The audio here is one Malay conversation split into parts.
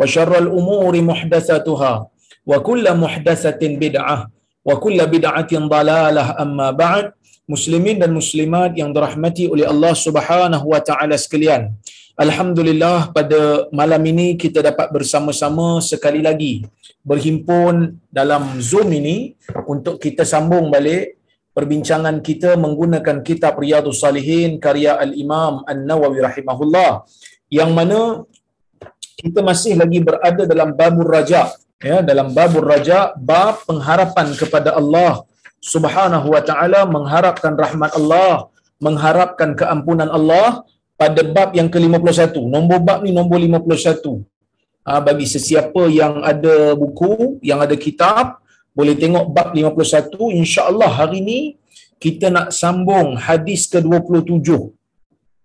wa syarrul umuri muhdatsatuha wa kullu muhdatsatin bid'ah. Wa kullu bid'atin dalalah amma ba'd. Muslimin dan muslimat yang dirahmati oleh Allah Subhanahu wa taala sekalian. Alhamdulillah pada malam ini kita dapat bersama-sama sekali lagi berhimpun dalam zoom ini untuk kita sambung balik perbincangan kita menggunakan kitab Riyadhus Salihin karya al-Imam An-Nawawi rahimahullah yang mana kita masih lagi berada dalam babur raja ya dalam babur raja bab pengharapan kepada Allah Subhanahu wa taala mengharapkan rahmat Allah mengharapkan keampunan Allah pada bab yang ke-51. Nombor bab ni nombor 51 ha, bagi sesiapa yang ada buku yang ada kitab boleh tengok bab 51 insya-Allah hari ni kita nak sambung hadis ke-27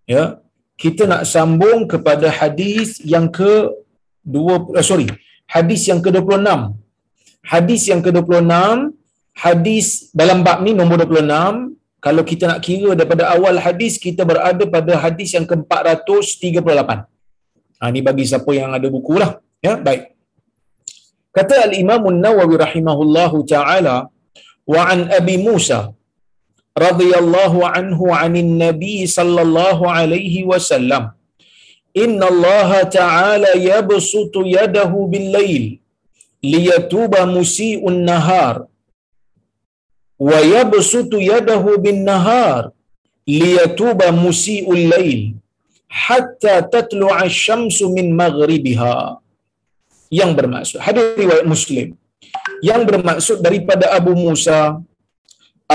ya kita nak sambung kepada hadis yang ke 2 uh, sorry hadis yang ke-26. Hadis yang ke-26 hadis dalam bab ni nombor 26 kalau kita nak kira daripada awal hadis kita berada pada hadis yang ke-438 ha ni bagi siapa yang ada buku lah. Ya baik. Kata al-imam an-nawawi rahimahullahu taala wa an abi musa رضي الله عنه عن النبي صلى الله عليه وسلم. إن الله تعالى يبسط يده بالليل ليتوب مسيء النهار ويبسط يده بالنهار ليتوب مسيء الليل حتى تطلع الشمس من مغربها. Yang bermaksud hadis riwayat muslim. Yang bermaksud daripada Abu Musa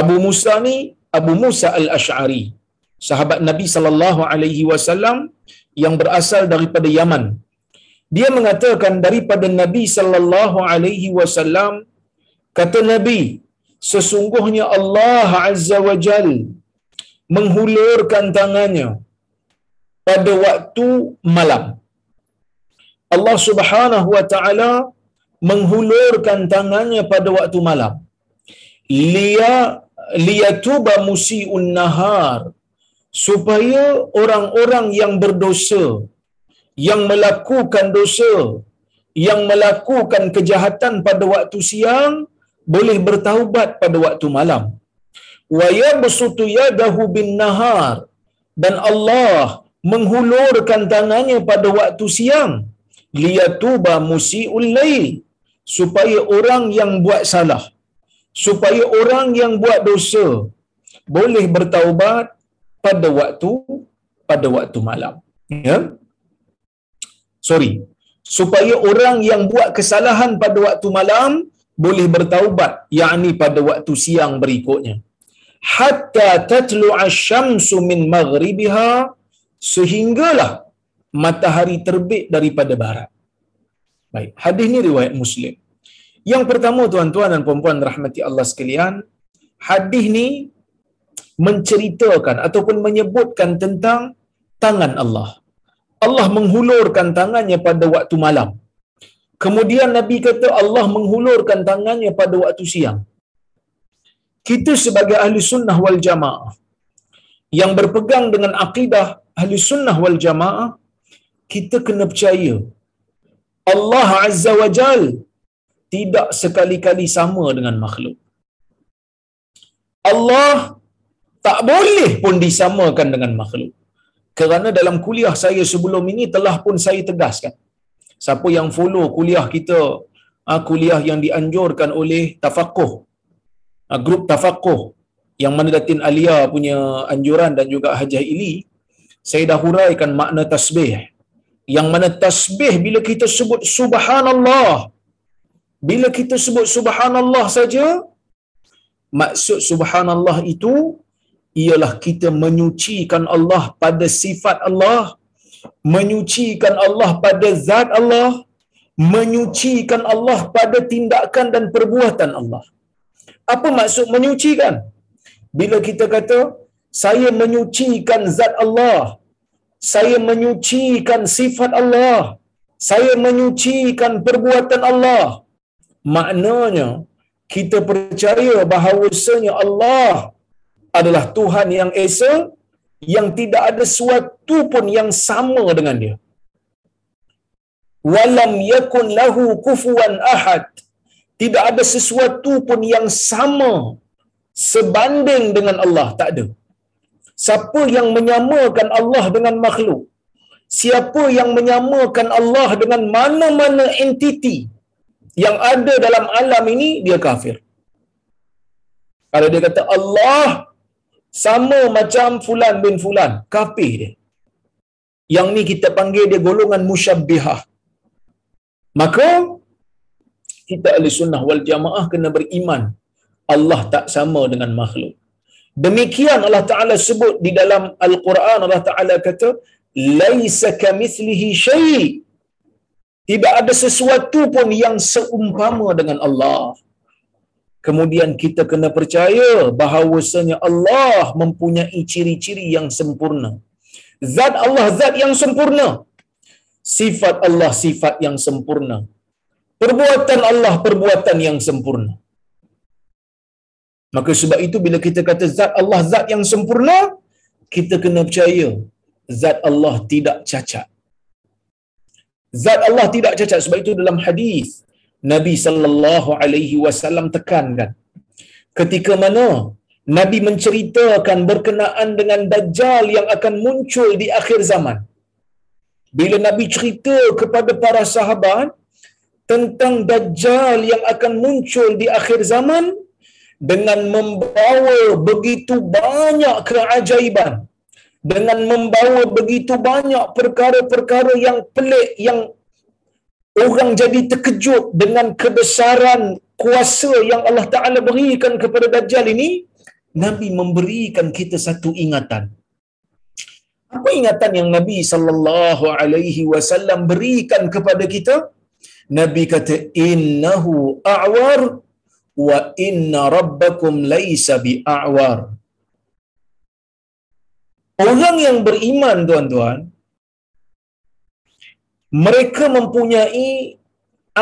Abu Musa ni Abu Musa al-Ash'ari sahabat Nabi sallallahu alaihi wasallam yang berasal daripada Yaman dia mengatakan daripada Nabi sallallahu alaihi wasallam kata Nabi sesungguhnya Allah Azza wa Jal menghulurkan tangannya pada waktu malam. Allah Subhanahu wa taala menghulurkan tangannya pada waktu malam. Liya liyatuba musiun nahar. Supaya orang-orang yang berdosa yang melakukan dosa yang melakukan kejahatan pada waktu siang boleh bertaubat pada waktu malam. Wa yabsutu yadahu bin nahar. Dan Allah menghulurkan tangannya pada waktu siang. Liyatuba musiul lail. Supaya orang yang buat salah supaya orang yang buat dosa boleh bertaubat pada waktu pada waktu malam. Ya? Sorry. Supaya orang yang buat kesalahan pada waktu malam boleh bertaubat yakni pada waktu siang berikutnya. Hatta tatlu'a syamsu min maghribiha sehinggalah matahari terbit daripada barat. Baik hadis ni riwayat muslim yang pertama tuan-tuan dan puan-puan rahmati Allah sekalian hadis ni menceritakan ataupun menyebutkan tentang tangan Allah Allah menghulurkan tangannya pada waktu malam Kemudian Nabi kata Allah menghulurkan tangannya pada waktu siang. Kita sebagai ahli sunnah wal jamaah, yang berpegang dengan akidah ahli sunnah wal jamaah, kita kena percaya Allah Azza wa Jal tidak sekali-kali sama dengan makhluk. Allah tak boleh pun disamakan dengan makhluk. Kerana dalam kuliah saya sebelum ini telah pun saya tegaskan. Siapa yang follow kuliah kita, ah, kuliah yang dianjurkan oleh Tafakuh, ah, grup Tafakuh yang mana Datin Alia punya anjuran dan juga Hajah Ili, saya dah huraikan makna tasbih. Yang mana tasbih bila kita sebut subhanallah, bila kita sebut subhanallah saja, maksud subhanallah itu ialah kita menyucikan Allah pada sifat Allah, menyucikan Allah pada zat Allah, menyucikan Allah pada tindakan dan perbuatan Allah. Apa maksud menyucikan? Bila kita kata saya menyucikan zat Allah, saya menyucikan sifat Allah, saya menyucikan perbuatan Allah. Maknanya kita percaya bahawasanya Allah adalah Tuhan yang Esa yang tidak ada sesuatu pun yang sama dengan dia. Walam yakun lahu kufuwan ahad. Tidak ada sesuatu pun yang sama sebanding dengan Allah. Tak ada. Siapa yang menyamakan Allah dengan makhluk? Siapa yang menyamakan Allah dengan mana-mana entiti yang ada dalam alam ini, dia kafir. Kalau dia kata Allah sama macam fulan bin fulan, kafir dia. Yang ni kita panggil dia golongan musyabbihah. Maka kita ahli sunnah wal jamaah kena beriman Allah tak sama dengan makhluk. Demikian Allah Taala sebut di dalam Al-Quran Allah Taala kata laisa kamithlihi syai. Tidak ada sesuatu pun yang seumpama dengan Allah. Kemudian kita kena percaya bahawasanya Allah mempunyai ciri-ciri yang sempurna. Zat Allah zat yang sempurna. Sifat Allah sifat yang sempurna. Perbuatan Allah perbuatan yang sempurna. Maka sebab itu bila kita kata zat Allah zat yang sempurna, kita kena percaya zat Allah tidak cacat. Zat Allah tidak cacat sebab itu dalam hadis Nabi sallallahu alaihi wasallam tekankan ketika mana Nabi menceritakan berkenaan dengan dajjal yang akan muncul di akhir zaman. Bila Nabi cerita kepada para sahabat tentang dajjal yang akan muncul di akhir zaman dengan membawa begitu banyak keajaiban dengan membawa begitu banyak perkara-perkara yang pelik yang orang jadi terkejut dengan kebesaran kuasa yang Allah Taala berikan kepada dajjal ini Nabi memberikan kita satu ingatan apa ingatan yang Nabi sallallahu alaihi wasallam berikan kepada kita Nabi kata innahu a'war wa inna rabbakum laisa bi'awar. Orang yang beriman tuan-tuan, mereka mempunyai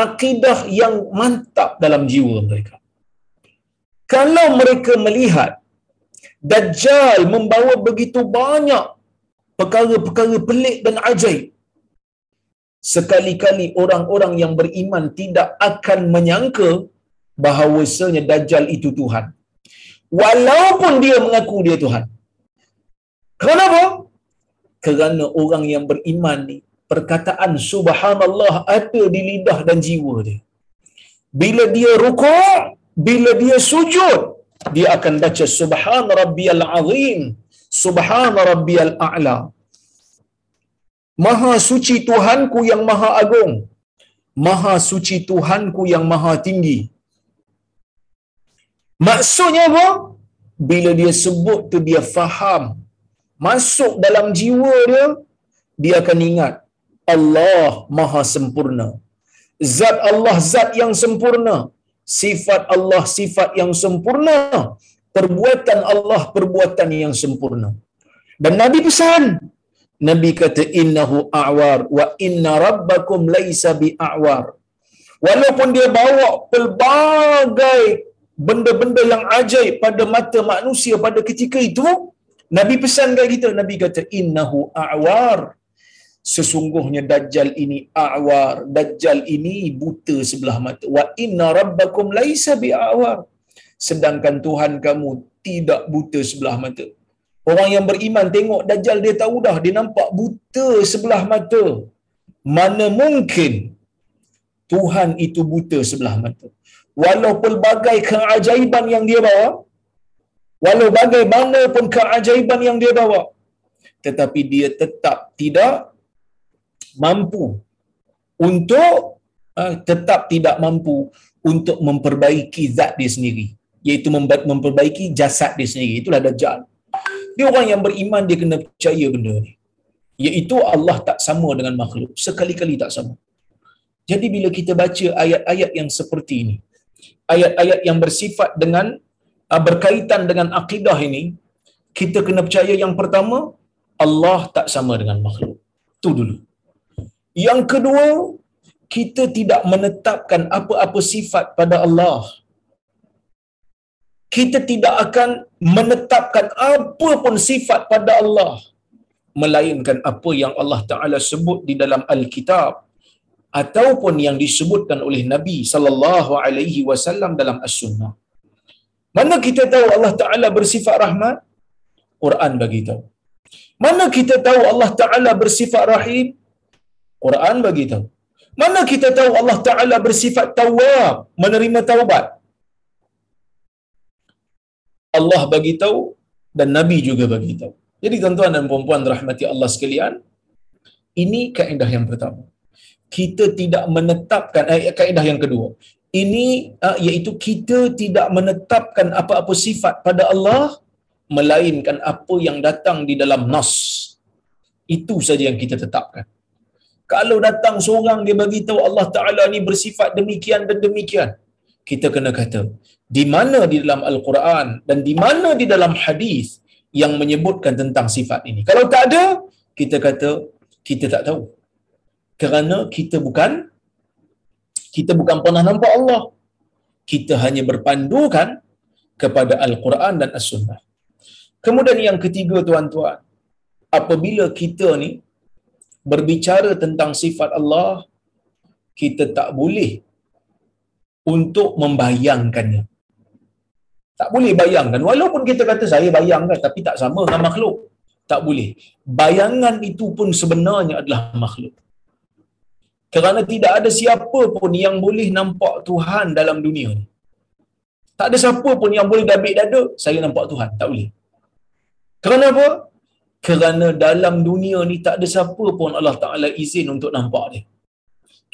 akidah yang mantap dalam jiwa mereka. Kalau mereka melihat Dajjal membawa begitu banyak perkara-perkara pelik dan ajaib, sekali-kali orang-orang yang beriman tidak akan menyangka bahawasanya Dajjal itu Tuhan. Walaupun dia mengaku dia Tuhan. Kenapa? Kerana orang yang beriman ni, perkataan subhanallah ada di lidah dan jiwa dia. Bila dia rukuk, bila dia sujud, dia akan baca subhan rabbiyal azim, subhan rabbiyal a'la. Maha suci Tuhanku yang maha agung. Maha suci Tuhanku yang maha tinggi. Maksudnya apa? Bila dia sebut tu dia faham. Masuk dalam jiwa dia, dia akan ingat Allah maha sempurna. Zat Allah zat yang sempurna. Sifat Allah sifat yang sempurna. Perbuatan Allah perbuatan yang sempurna. Dan Nabi pesan, Nabi kata innahu a'war wa inna rabbakum laisa bi'awar. Walaupun dia bawa pelbagai benda-benda yang ajaib pada mata manusia pada ketika itu Nabi pesan kat kita, Nabi kata innahu a'war. Sesungguhnya dajjal ini a'war. Dajjal ini buta sebelah mata. Wa inna rabbakum laisa bi'awar. Sedangkan Tuhan kamu tidak buta sebelah mata. Orang yang beriman tengok dajjal dia tahu dah dia nampak buta sebelah mata. Mana mungkin Tuhan itu buta sebelah mata. Walau pelbagai keajaiban yang dia bawa, walau bagaimana pun keajaiban yang dia bawa, tetapi dia tetap tidak mampu untuk uh, tetap tidak mampu untuk memperbaiki zat dia sendiri. Iaitu memperbaiki jasad dia sendiri. Itulah dajjal. Dia orang yang beriman dia kena percaya benda ni. Iaitu Allah tak sama dengan makhluk. Sekali-kali tak sama. Jadi bila kita baca ayat-ayat yang seperti ini ayat-ayat yang bersifat dengan berkaitan dengan akidah ini kita kena percaya yang pertama Allah tak sama dengan makhluk. Tu dulu. Yang kedua kita tidak menetapkan apa-apa sifat pada Allah. Kita tidak akan menetapkan apa pun sifat pada Allah melainkan apa yang Allah Taala sebut di dalam Al-Kitab ataupun yang disebutkan oleh Nabi sallallahu alaihi wasallam dalam As-Sunnah. Mana kita tahu Allah Taala bersifat rahmat? Quran bagi tahu. Mana kita tahu Allah Taala bersifat rahim? Quran bagi tahu. Mana kita tahu Allah Taala bersifat tawwab, menerima taubat? Allah bagi tahu dan Nabi juga bagi tahu. Jadi tuan-tuan dan puan-puan rahmati Allah sekalian, ini kaedah yang pertama. Kita tidak menetapkan eh, kaedah yang kedua. Ini uh, iaitu kita tidak menetapkan apa-apa sifat pada Allah melainkan apa yang datang di dalam nas. Itu saja yang kita tetapkan. Kalau datang seorang dia bagi tahu Allah Taala ni bersifat demikian dan demikian, kita kena kata di mana di dalam Al-Quran dan di mana di dalam hadis yang menyebutkan tentang sifat ini. Kalau tak ada, kita kata kita tak tahu. Kerana kita bukan kita bukan pernah nampak Allah. Kita hanya berpandukan kepada Al-Quran dan As-Sunnah. Kemudian yang ketiga tuan-tuan, apabila kita ni berbicara tentang sifat Allah, kita tak boleh untuk membayangkannya. Tak boleh bayangkan. Walaupun kita kata saya bayangkan tapi tak sama dengan makhluk. Tak boleh. Bayangan itu pun sebenarnya adalah makhluk. Kerana tidak ada siapa pun yang boleh nampak Tuhan dalam dunia ni. Tak ada siapa pun yang boleh dabik dada, saya nampak Tuhan. Tak boleh. Kerana apa? Kerana dalam dunia ni tak ada siapa pun Allah Ta'ala izin untuk nampak dia.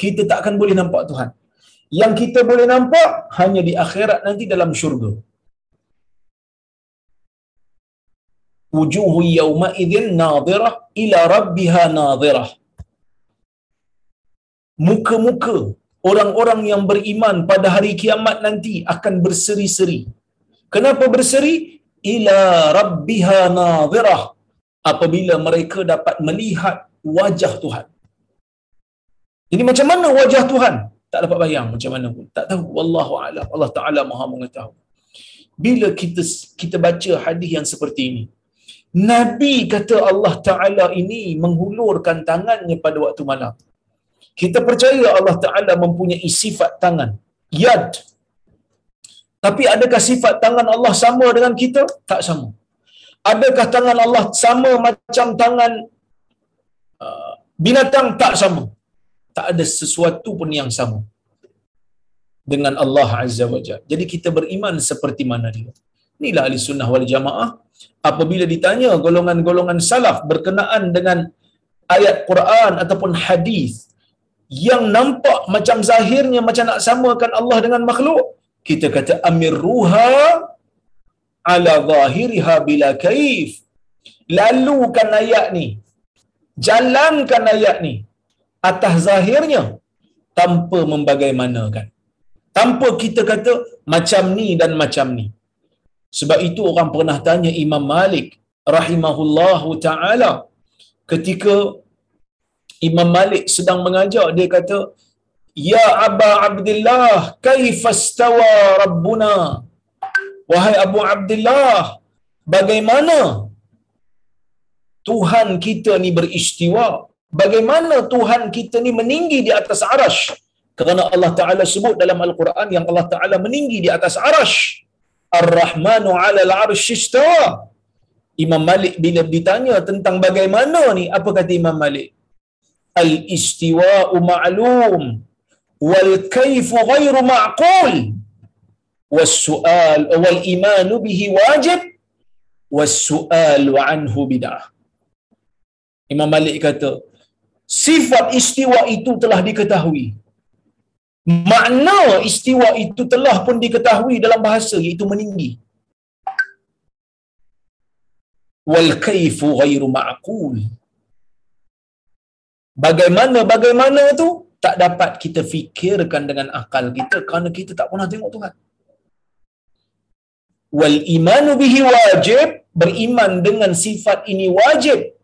Kita tak akan boleh nampak Tuhan. Yang kita boleh nampak hanya di akhirat nanti dalam syurga. wujuhu yawma idzin nadhirah ila rabbiha nadhirah muka-muka orang-orang yang beriman pada hari kiamat nanti akan berseri-seri. Kenapa berseri? Ila rabbiha nadhirah. Apabila mereka dapat melihat wajah Tuhan. Jadi macam mana wajah Tuhan? Tak dapat bayang macam mana pun. Tak tahu. Wallahu a'lam. Allah taala maha mengetahui. Bila kita kita baca hadis yang seperti ini Nabi kata Allah Ta'ala ini menghulurkan tangannya pada waktu malam. Kita percaya Allah Ta'ala mempunyai sifat tangan. Yad. Tapi adakah sifat tangan Allah sama dengan kita? Tak sama. Adakah tangan Allah sama macam tangan uh, binatang? Tak sama. Tak ada sesuatu pun yang sama dengan Allah Azza wa Jalla. Jadi kita beriman seperti mana dia. Inilah ahli sunnah wal jamaah. Apabila ditanya golongan-golongan salaf berkenaan dengan ayat Quran ataupun hadis yang nampak macam zahirnya macam nak samakan Allah dengan makhluk, kita kata amir ruha ala zahiriha bila kaif. Lalukan ayat ni. Jalankan ayat ni atas zahirnya tanpa membagaimanakan. Tanpa kita kata macam ni dan macam ni. Sebab itu orang pernah tanya Imam Malik rahimahullahu taala ketika Imam Malik sedang mengajar dia kata Ya Aba Abdullah kaifastawa Rabbuna Wahai Abu Abdullah bagaimana Tuhan kita ni beristiwa. Bagaimana Tuhan kita ni meninggi di atas arash? Kerana Allah Ta'ala sebut dalam Al-Quran yang Allah Ta'ala meninggi di atas arash. Ar-Rahmanu ala al-arsh istawa. Imam Malik bila ditanya tentang bagaimana ni, apa kata Imam Malik? Al-istiwa'u ma'lum wal kaifu ghairu ma'qul was su'al wal imanu bihi wajib was su'al anhu bid'ah. Imam Malik kata, sifat istiwa itu telah diketahui. Makna istiwa itu telah pun diketahui dalam bahasa iaitu meninggi. Wal kaifu ghairu ma'qul. Bagaimana bagaimana tu tak dapat kita fikirkan dengan akal kita kerana kita tak pernah tengok Tuhan. Wal imanu bihi wajib, beriman dengan sifat ini wajib.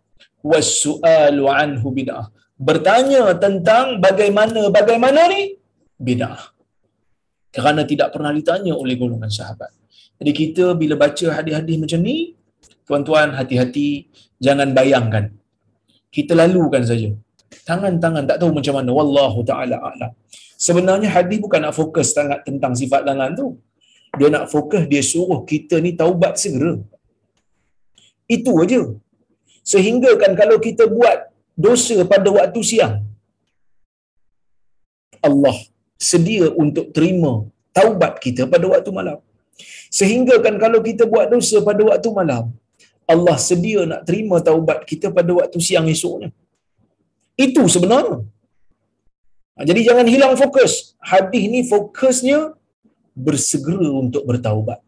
Was su'alu anhu bid'ah. Bertanya tentang bagaimana bagaimana ni bid'ah. Kerana tidak pernah ditanya oleh golongan sahabat. Jadi kita bila baca hadis-hadis macam ni, tuan-tuan hati-hati jangan bayangkan. Kita lalukan saja. Tangan-tangan tak tahu macam mana. Wallahu ta'ala a'lam. Sebenarnya hadis bukan nak fokus sangat tentang sifat tangan tu. Dia nak fokus, dia suruh kita ni taubat segera. Itu aja. Sehingga kan kalau kita buat dosa pada waktu siang, Allah sedia untuk terima taubat kita pada waktu malam. Sehingga kan kalau kita buat dosa pada waktu malam, Allah sedia nak terima taubat kita pada waktu siang esoknya. Itu sebenarnya. Ha, jadi jangan hilang fokus. Hadis ni fokusnya bersegera untuk bertaubat.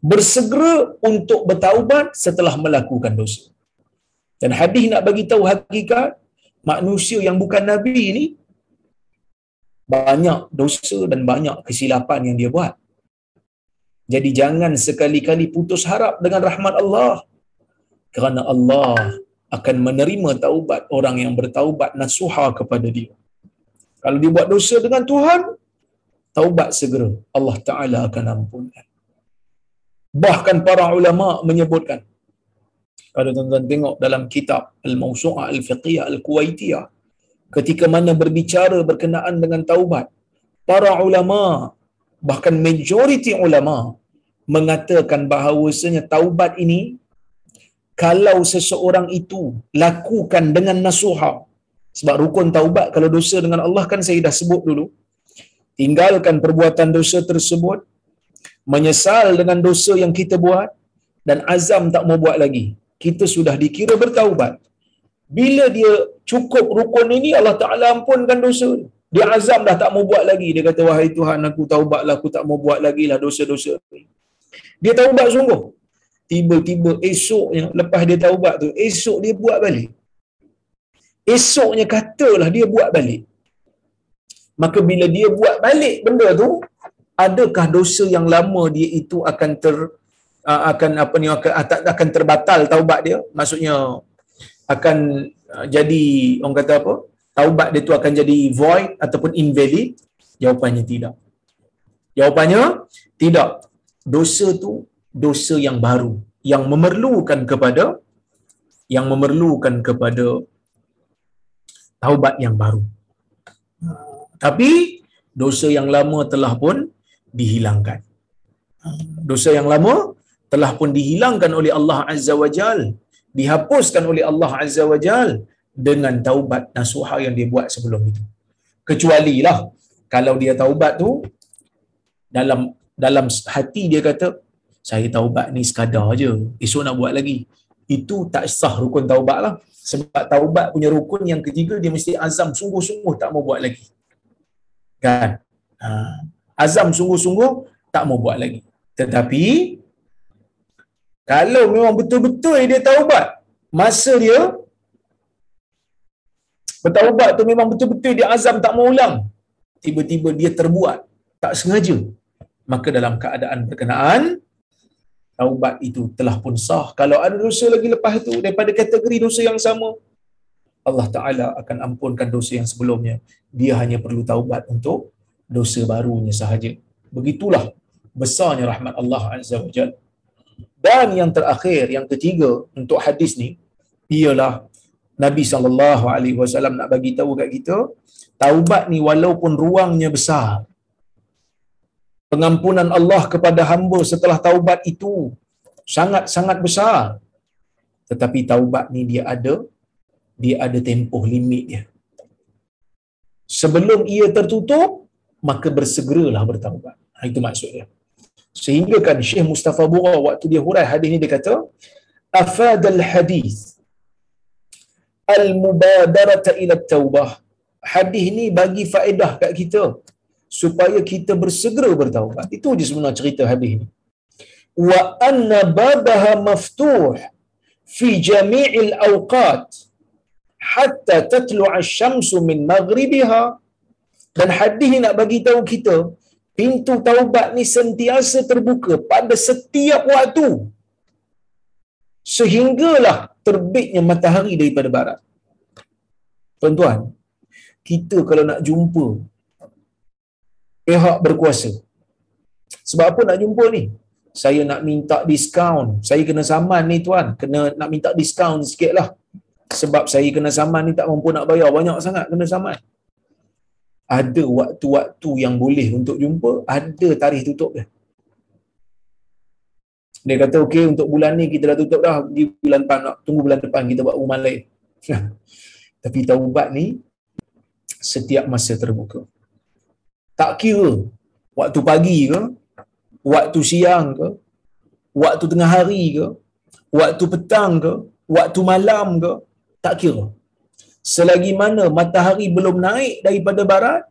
Bersegera untuk bertaubat setelah melakukan dosa. Dan hadis nak bagi tahu hakikat manusia yang bukan nabi ini banyak dosa dan banyak kesilapan yang dia buat. Jadi jangan sekali-kali putus harap dengan rahmat Allah. Kerana Allah akan menerima taubat orang yang bertaubat nasuha kepada dia. Kalau dia buat dosa dengan Tuhan, taubat segera. Allah Ta'ala akan ampunkan. Bahkan para ulama menyebutkan, kalau tuan-tuan tengok dalam kitab Al-Mawsu'ah Al-Fiqiyah Al-Kuwaitiyah, ketika mana berbicara berkenaan dengan taubat, para ulama, bahkan majoriti ulama, mengatakan bahawasanya taubat ini kalau seseorang itu lakukan dengan nasuha sebab rukun taubat kalau dosa dengan Allah kan saya dah sebut dulu tinggalkan perbuatan dosa tersebut menyesal dengan dosa yang kita buat dan azam tak mau buat lagi. Kita sudah dikira bertaubat. Bila dia cukup rukun ini Allah Taala ampunkan dosa dia azam dah tak mau buat lagi. Dia kata wahai Tuhan aku taubatlah aku tak mau buat lagi lah dosa-dosa dia taubat sungguh tiba-tiba esoknya lepas dia taubat tu esok dia buat balik. Esoknya katalah dia buat balik. Maka bila dia buat balik benda tu adakah dosa yang lama dia itu akan ter akan apa ni akan akan terbatal taubat dia? Maksudnya akan jadi orang kata apa? Taubat dia tu akan jadi void ataupun invalid? Jawapannya tidak. Jawapannya tidak. Dosa tu dosa yang baru yang memerlukan kepada yang memerlukan kepada taubat yang baru. Tapi dosa yang lama telah pun dihilangkan. Dosa yang lama telah pun dihilangkan oleh Allah Azza wa Jal, dihapuskan oleh Allah Azza wa Jal dengan taubat nasuha yang dia buat sebelum itu. Kecuali lah kalau dia taubat tu dalam dalam hati dia kata saya taubat ni sekadar je. Esok nak buat lagi. Itu tak sah rukun taubat lah. Sebab taubat punya rukun yang ketiga dia mesti azam sungguh-sungguh tak mau buat lagi. Kan? Ha. azam sungguh-sungguh tak mau buat lagi. Tetapi kalau memang betul-betul dia taubat masa dia bertaubat tu memang betul-betul dia azam tak mau ulang tiba-tiba dia terbuat tak sengaja maka dalam keadaan berkenaan taubat itu telah pun sah. Kalau ada dosa lagi lepas itu daripada kategori dosa yang sama, Allah Ta'ala akan ampunkan dosa yang sebelumnya. Dia hanya perlu taubat untuk dosa barunya sahaja. Begitulah besarnya rahmat Allah Azza wa Jal. Dan yang terakhir, yang ketiga untuk hadis ni ialah Nabi wasallam nak bagi tahu kat kita, taubat ni walaupun ruangnya besar. Pengampunan Allah kepada hamba setelah taubat itu sangat-sangat besar. Tetapi taubat ni dia ada dia ada tempoh limit dia. Sebelum ia tertutup, maka bersegeralah bertaubat. Ha, itu maksudnya. Sehingga kan Syekh Mustafa Bura waktu dia hurai hadis ni dia kata, afadal hadis al-mubadarata ila taubah. Hadis ni bagi faedah kat kita supaya kita bersegera bertaubat. Itu je sebenarnya cerita hadis ni. Wa anna babaha maftuh fi jami'il awqat hatta tatlu'a asy-syamsu min maghribiha dan hadis ni nak bagi tahu kita pintu taubat ni sentiasa terbuka pada setiap waktu sehinggalah terbitnya matahari daripada barat. Tuan-tuan, kita kalau nak jumpa pihak berkuasa. Sebab apa nak jumpa ni? Saya nak minta diskaun. Saya kena saman ni tuan. Kena nak minta diskaun sikit lah. Sebab saya kena saman ni tak mampu nak bayar. Banyak sangat kena saman. Ada waktu-waktu yang boleh untuk jumpa. Ada tarikh tutup dia. Dia kata okey untuk bulan ni kita dah tutup dah. Di bulan depan nak tunggu bulan depan kita buat rumah lain. Tapi taubat ni setiap masa terbuka. Tak kira waktu pagi ke, waktu siang ke, waktu tengah hari ke, waktu petang ke, waktu malam ke, tak kira. Selagi mana matahari belum naik daripada barat,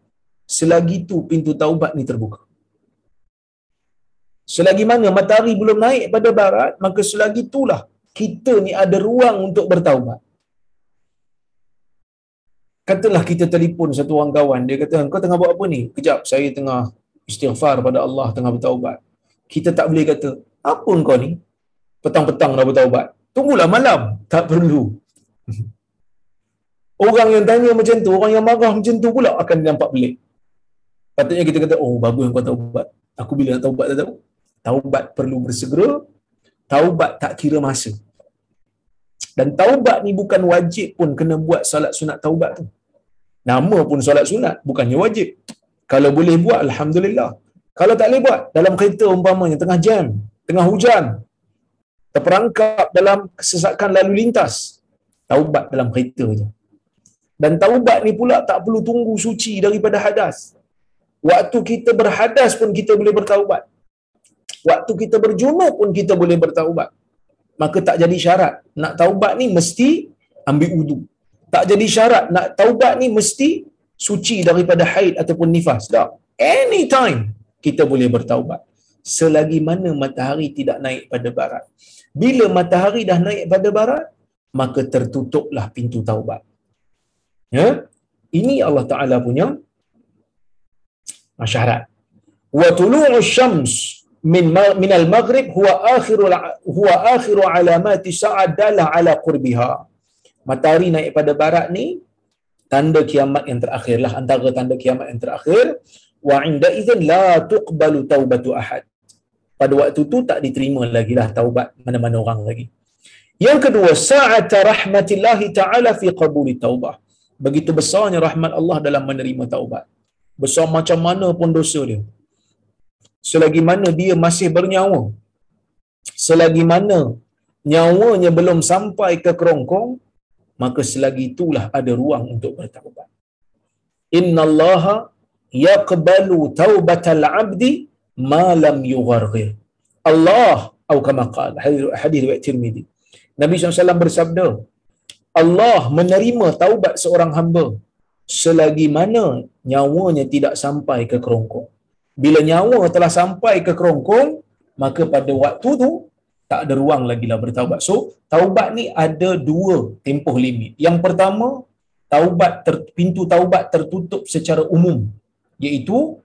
selagi tu pintu taubat ni terbuka. Selagi mana matahari belum naik pada barat, maka selagi itulah kita ni ada ruang untuk bertaubat. Katalah kita telefon satu orang kawan, dia kata, kau tengah buat apa ni? Kejap, saya tengah istighfar pada Allah, tengah bertaubat. Kita tak boleh kata, apa kau ni? Petang-petang dah bertaubat. Tunggulah malam. Tak perlu. Orang yang tanya macam tu, orang yang marah macam tu pula akan nampak pelik. Patutnya kita kata, oh bagus yang kau taubat. Aku bila nak taubat tak tahu taubat perlu bersegera taubat tak kira masa dan taubat ni bukan wajib pun kena buat solat sunat taubat tu nama pun solat sunat bukannya wajib kalau boleh buat alhamdulillah kalau tak boleh buat dalam kereta umpamanya tengah jam tengah hujan terperangkap dalam kesesakan lalu lintas taubat dalam kereta je dan taubat ni pula tak perlu tunggu suci daripada hadas waktu kita berhadas pun kita boleh bertaubat waktu kita berjunub pun kita boleh bertaubat. Maka tak jadi syarat. Nak taubat ni mesti ambil wudu. Tak jadi syarat. Nak taubat ni mesti suci daripada haid ataupun nifas. Tak. Anytime kita boleh bertaubat. Selagi mana matahari tidak naik pada barat. Bila matahari dah naik pada barat, maka tertutuplah pintu taubat. Ya? Ini Allah Ta'ala punya syarat. Wa tulu'u syams min min al maghrib huwa akhiru huwa akhiru alamati sa'ad dalah ala qurbiha matahari naik pada barat ni tanda kiamat yang terakhir lah antara tanda kiamat yang terakhir. Wa inda idzin la tuqbalu taubatu ahad. Pada waktu tu tak diterima lagi lah taubat mana-mana orang lagi. Yang kedua sa'at rahmatillahi taala fi qabuli taubah. Begitu besarnya rahmat Allah dalam menerima taubat. Besar macam mana pun dosa dia. Selagi mana dia masih bernyawa. Selagi mana nyawanya belum sampai ke kerongkong maka selagi itulah ada ruang untuk bertaubat. Innallaha yaqbalu taubatal abdi ma lam yugharghir. Allah atau kama qala hadis riwayat Tirmizi Nabi SAW bersabda Allah menerima taubat seorang hamba selagi mana nyawanya tidak sampai ke kerongkong. Bila nyawa telah sampai ke kerongkong maka pada waktu tu tak ada ruang lagi lah bertaubat. So taubat ni ada dua tempoh limit. Yang pertama taubat ter, pintu taubat tertutup secara umum. Iaitu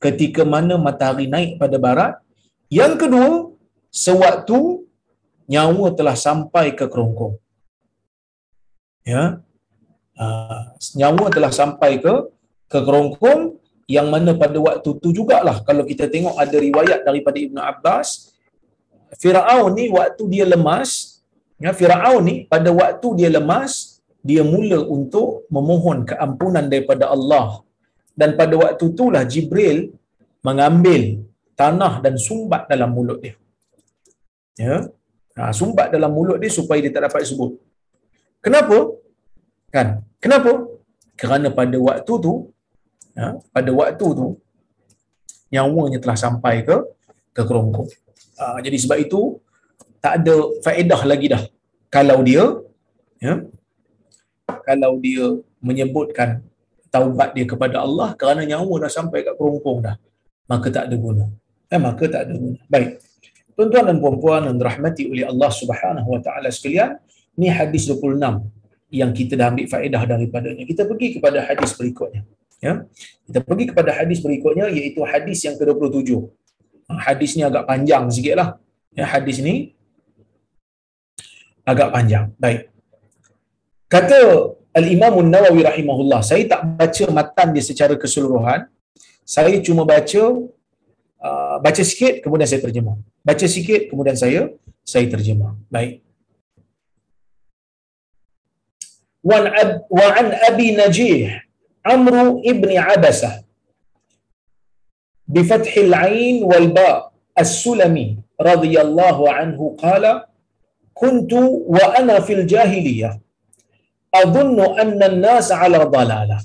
ketika mana matahari naik pada barat. Yang kedua sewaktu nyawa telah sampai ke kerongkong. Ya. Uh, nyawa telah sampai ke ke kerongkong yang mana pada waktu tu jugalah. Kalau kita tengok ada riwayat daripada Ibnu Abbas Firaun ni waktu dia lemas, ya Firaun ni pada waktu dia lemas, dia mula untuk memohon keampunan daripada Allah. Dan pada waktu itulah Jibril mengambil tanah dan sumbat dalam mulut dia. Ya. Ha, sumbat dalam mulut dia supaya dia tak dapat sebut. Kenapa? Kan? Kenapa? Kerana pada waktu tu, ya, pada waktu tu, nyawanya telah sampai ke ke kerongkong. Ha, jadi sebab itu, tak ada faedah lagi dah. Kalau dia, ya, kalau dia menyebutkan taubat dia kepada Allah kerana nyawa dah sampai kat kerongkong dah maka tak ada guna. Eh, maka tak ada guna. Baik. Tuan-tuan dan puan-puan yang dirahmati oleh Allah Subhanahu wa taala sekalian ni hadis 26 yang kita dah ambil faedah daripadanya. Kita pergi kepada hadis berikutnya ya. Kita pergi kepada hadis berikutnya iaitu hadis yang ke-27 ha, hadis ni agak panjang sikitlah ya hadis ni agak panjang baik kata Al-Imam Nawawi rahimahullah. Saya tak baca matan dia secara keseluruhan. Saya cuma baca uh, baca sikit kemudian saya terjemah. Baca sikit kemudian saya saya terjemah. Baik. Wa an Abi Najih Amru ibn Abasah بفتح العين والباء السلمي رضي الله عنه قال كنت وأنا في الجاهلية adunnu anna an-nas 'ala dalalah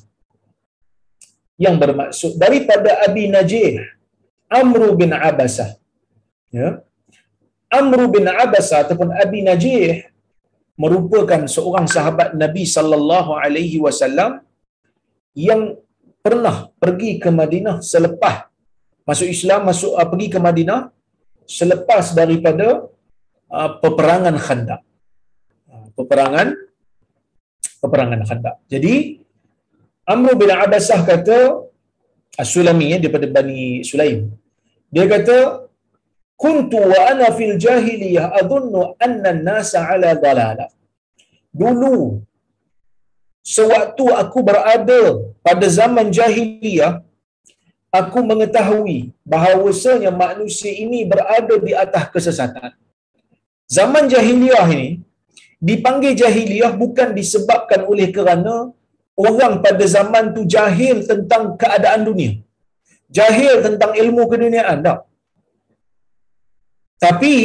yang bermaksud daripada Abi Najih Amru bin Abasah ya Amru bin Abasah ataupun Abi Najih merupakan seorang sahabat Nabi sallallahu alaihi wasallam yang pernah pergi ke Madinah selepas masuk Islam masuk uh, pergi ke Madinah selepas daripada uh, peperangan Khandaq. Uh, peperangan peperangan Khandaq. Jadi Amr bin Abasah kata As-Sulami ya, daripada Bani Sulaim. Dia kata kuntu wa ana fil jahiliyah adhunnu anna an-nasa ala dalala. Dulu sewaktu aku berada pada zaman jahiliyah aku mengetahui bahawasanya manusia ini berada di atas kesesatan. Zaman jahiliyah ini dipanggil jahiliyah bukan disebabkan oleh kerana orang pada zaman tu jahil tentang keadaan dunia. Jahil tentang ilmu keduniaan. Tak. Tapi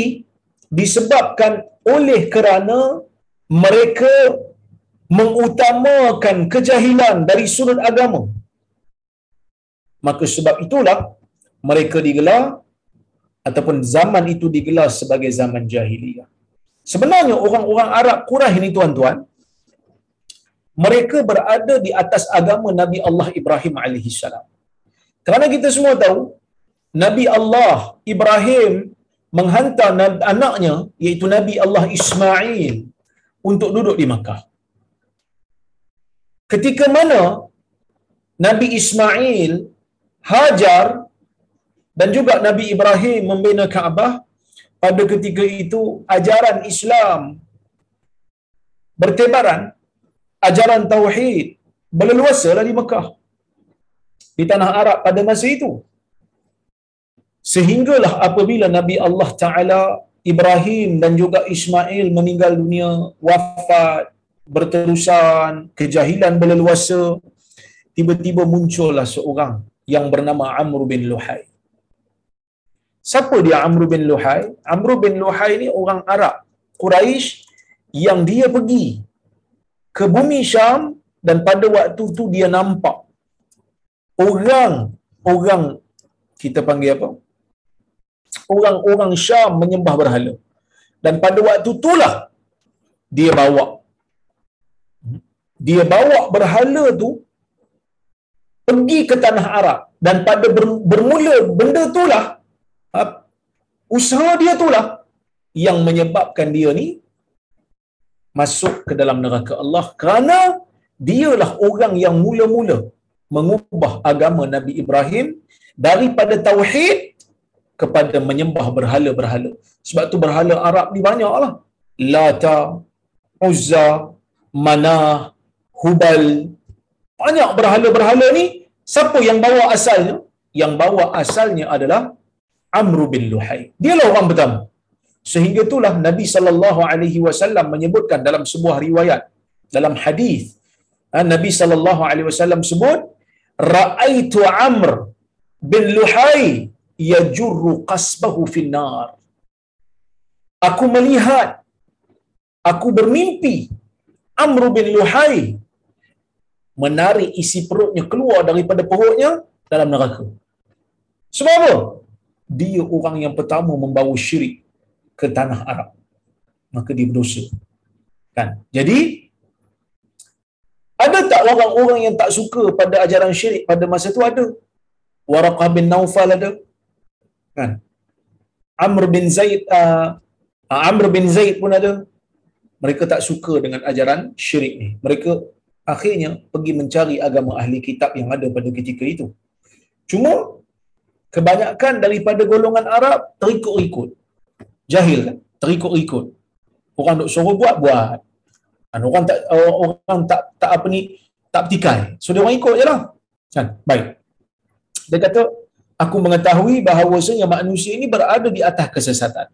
disebabkan oleh kerana mereka mengutamakan kejahilan dari sudut agama. Maka sebab itulah mereka digelar ataupun zaman itu digelar sebagai zaman jahiliyah. Sebenarnya orang-orang Arab Quraisy ini tuan-tuan, mereka berada di atas agama Nabi Allah Ibrahim alaihi salam. Kerana kita semua tahu Nabi Allah Ibrahim menghantar anaknya iaitu Nabi Allah Ismail untuk duduk di Makkah. Ketika mana Nabi Ismail Hajar dan juga Nabi Ibrahim membina Kaabah, pada ketika itu ajaran Islam bertebaran ajaran tauhid berleluasa di Mekah di tanah Arab pada masa itu. Sehinggalah apabila Nabi Allah Taala Ibrahim dan juga Ismail meninggal dunia wafat berterusan kejahilan berleluasa tiba-tiba muncullah seorang yang bernama Amr bin Luhai Siapa dia Amr bin Luhai? Amr bin Luhai ni orang Arab, Quraisy yang dia pergi ke bumi Syam dan pada waktu tu dia nampak orang orang kita panggil apa? Orang-orang Syam menyembah berhala. Dan pada waktu itulah dia bawa dia bawa berhala tu pergi ke tanah Arab dan pada bermula benda itulah usaha dia itulah yang menyebabkan dia ni masuk ke dalam neraka Allah kerana dialah orang yang mula-mula mengubah agama Nabi Ibrahim daripada tauhid kepada menyembah berhala-berhala. Sebab tu berhala Arab ni banyaklah. Lata, Uzza, Manah, Hubal. Banyak berhala-berhala ni. Siapa yang bawa asalnya? Yang bawa asalnya adalah Amr bin Luhai. Dialah orang pertama. Sehingga itulah Nabi sallallahu alaihi wasallam menyebutkan dalam sebuah riwayat dalam hadis ha, Nabi sallallahu alaihi wasallam sebut raaitu Amr bin Luhai yajurru qasbahu finnar. Aku melihat aku bermimpi Amr bin Luhai menarik isi perutnya keluar daripada perutnya dalam neraka. Sebab apa? Dia orang yang pertama membawa syirik ke tanah Arab. Maka dia berdosa. Kan? Jadi, ada tak orang-orang yang tak suka pada ajaran syirik pada masa itu ada? Waraqah bin Naufal ada? Kan? Amr bin Zaid uh, Amr bin Zaid pun ada. Mereka tak suka dengan ajaran syirik ni. Mereka akhirnya pergi mencari agama ahli kitab yang ada pada ketika itu. Cuma kebanyakan daripada golongan Arab terikut-ikut. Jahil kan? Terikut-ikut. Orang nak suruh buat, buat. Dan orang tak orang tak tak apa ni tak petikai. So dia orang ikut jelah. Kan? Baik. Dia kata aku mengetahui bahawasanya manusia ini berada di atas kesesatan.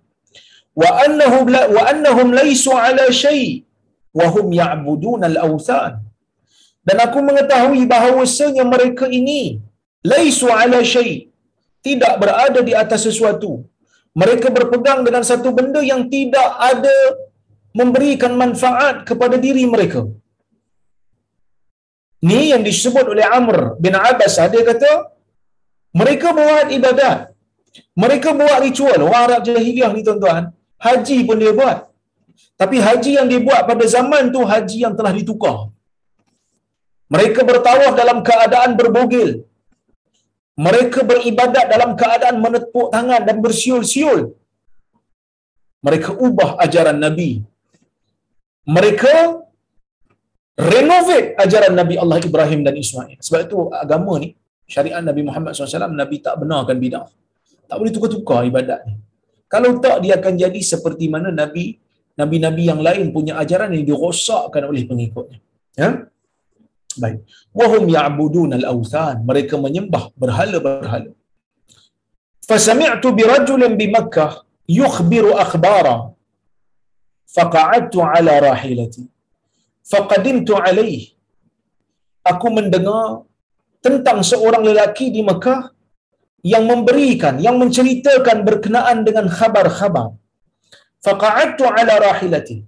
Wa annahum la wa annahum laisu ala syai wa hum ya'budun al-awthan. Dan aku mengetahui bahawasanya mereka ini laisu ala syai tidak berada di atas sesuatu. Mereka berpegang dengan satu benda yang tidak ada memberikan manfaat kepada diri mereka. Ni yang disebut oleh Amr bin Abbas. Dia kata mereka buat ibadat. Mereka buat ritual. Orang Arab jahiliah ni tuan-tuan haji pun dia buat. Tapi haji yang dia buat pada zaman tu haji yang telah ditukar mereka bertawaf dalam keadaan berbogil mereka beribadat dalam keadaan menepuk tangan dan bersiul-siul. Mereka ubah ajaran Nabi. Mereka renovate ajaran Nabi Allah Ibrahim dan Ismail. Sebab itu agama ni, syariat Nabi Muhammad SAW, Nabi tak benarkan bidah. Tak boleh tukar-tukar ibadat ni. Kalau tak, dia akan jadi seperti mana Nabi Nabi-Nabi yang lain punya ajaran yang dirosakkan oleh pengikutnya. Ya? Baik. Wahum ya'budun al-awthan. Mereka menyembah berhala-berhala. Fasami'tu bi rajulin bi Makkah yukhbiru akhbara. Faqa'adtu ala rahilati. Faqadimtu alaih. Aku mendengar tentang seorang lelaki di Mekah yang memberikan, yang menceritakan berkenaan dengan khabar-khabar. Faqa'adtu ala rahilati.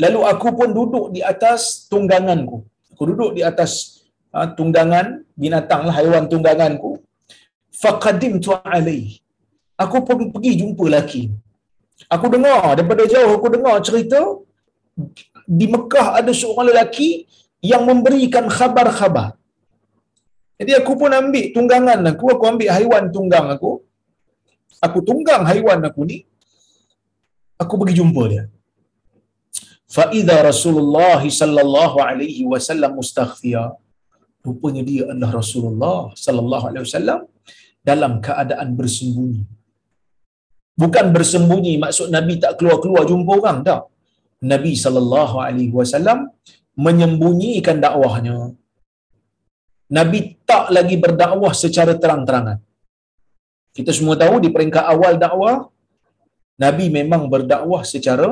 Lalu aku pun duduk di atas tungganganku aku duduk di atas uh, tunggangan binatang lah haiwan tungganganku. Faqadim tu alai aku pergi, pergi jumpa lelaki. Aku dengar daripada jauh aku dengar cerita di Mekah ada seorang lelaki yang memberikan khabar-khabar. Jadi aku pun ambil tunggangan aku aku ambil haiwan tunggang aku. Aku tunggang haiwan aku ni aku pergi jumpa dia Fa'idha Rasulullah sallallahu alaihi wasallam mustaghfiya. Rupanya dia adalah Rasulullah sallallahu alaihi wasallam dalam keadaan bersembunyi. Bukan bersembunyi maksud Nabi tak keluar-keluar jumpa orang, tak. Nabi sallallahu alaihi wasallam menyembunyikan dakwahnya. Nabi tak lagi berdakwah secara terang-terangan. Kita semua tahu di peringkat awal dakwah Nabi memang berdakwah secara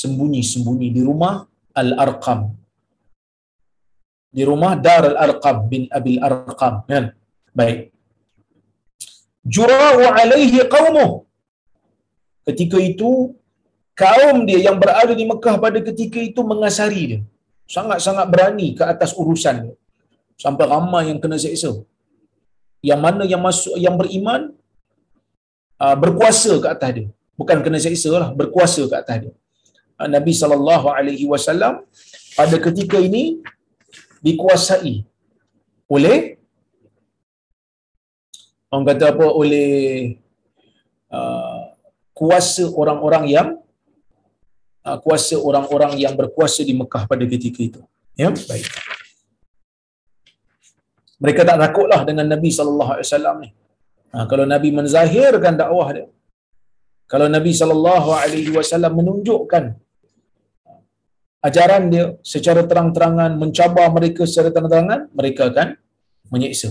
sembunyi-sembunyi di rumah Al-Arqam. Di rumah Dar Al-Arqam bin Abil Arqam. Kan? Baik. Jura'u alaihi qawmuh. Ketika itu, kaum dia yang berada di Mekah pada ketika itu mengasari dia. Sangat-sangat berani ke atas urusan dia. Sampai ramai yang kena seksa. Yang mana yang masuk yang beriman uh, berkuasa ke atas dia. Bukan kena seksa lah, berkuasa ke atas dia. Nabi sallallahu alaihi wasallam pada ketika ini dikuasai oleh orang kata apa? Oleh uh, kuasa orang-orang yang uh, kuasa orang-orang yang berkuasa di Mekah pada ketika itu. Ya baik. Mereka tak takutlah dengan Nabi sallallahu alaihi wasallam ni. Ha, kalau Nabi menzahirkan dakwah dia kalau Nabi sallallahu alaihi wasallam menunjukkan ajaran dia secara terang-terangan mencabar mereka secara terang-terangan mereka akan menyiksa.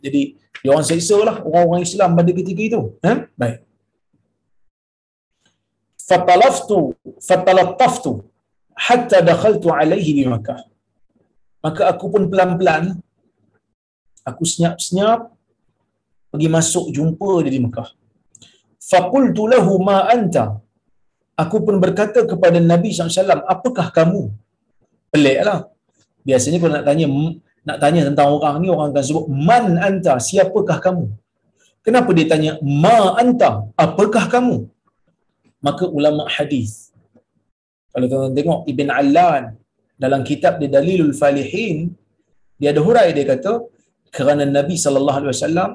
Jadi dia orang seksa lah orang-orang Islam pada ketika itu. Ha? baik. Fatalaftu fatalattaftu hatta dakhaltu alaihi di Makkah. Maka aku pun pelan-pelan aku senyap-senyap pergi masuk jumpa dia di Mekah faqultu lahu ma anta aku pun berkata kepada Nabi SAW apakah kamu? Peliklah biasanya kalau nak tanya nak tanya tentang orang ni orang akan sebut man anta siapakah kamu? Kenapa dia tanya ma anta apakah kamu? Maka ulama hadis kalau tuan tengok Ibn Allan dalam kitab dia Dalilul Falihin dia ada hurai dia kata kerana Nabi wasallam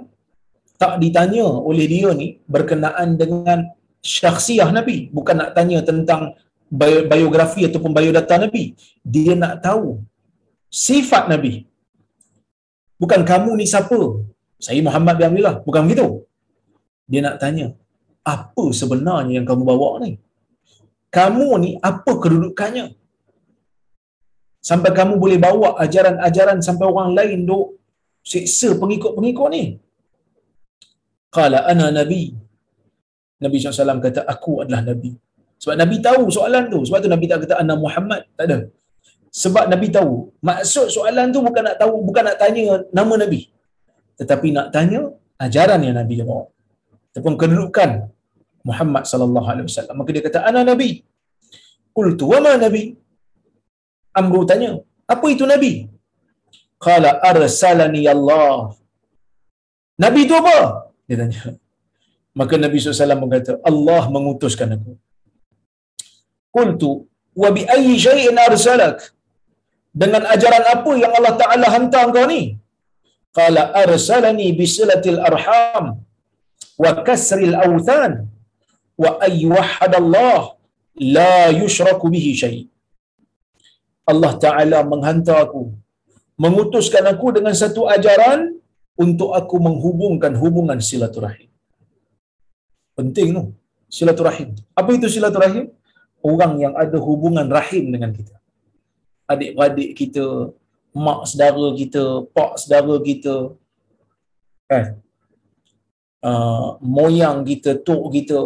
tak ditanya oleh dia ni berkenaan dengan syakhsiah Nabi. Bukan nak tanya tentang biografi ataupun biodata Nabi. Dia nak tahu sifat Nabi. Bukan kamu ni siapa. Saya Muhammad bin Abdullah. Bukan begitu. Dia nak tanya apa sebenarnya yang kamu bawa ni? Kamu ni apa kedudukannya? Sampai kamu boleh bawa ajaran-ajaran sampai orang lain duk siksa pengikut-pengikut ni. Qala ana nabi Nabi SAW kata aku adalah nabi. Sebab nabi tahu soalan tu. Sebab tu nabi tak kata ana Muhammad. Tak ada. Sebab nabi tahu. Maksud soalan tu bukan nak tahu bukan nak tanya nama nabi. Tetapi nak tanya ajaran yang nabi bawa. Ataupun kedudukan Muhammad sallallahu alaihi wasallam. Maka dia kata ana nabi. Qultu wa ma nabi? Amru tanya, apa itu Nabi? Qala arsalani Allah. Nabi itu apa? Dia tanya. Maka Nabi SAW berkata, Allah mengutuskan aku. Qultu, wa bi ayyi syai'in arsalak? Dengan ajaran apa yang Allah Ta'ala hantar kau ni? Qala arsalani bisilatil arham wa kasril awthan wa ayyuhadallah la yushraku bihi syai' Allah Ta'ala menghantar aku, mengutuskan aku dengan satu ajaran untuk aku menghubungkan hubungan silaturahim. Penting tu, silaturahim. Apa itu silaturahim? Orang yang ada hubungan rahim dengan kita. Adik-beradik kita, mak saudara kita, pak saudara kita, kan? Uh, moyang kita, tok kita,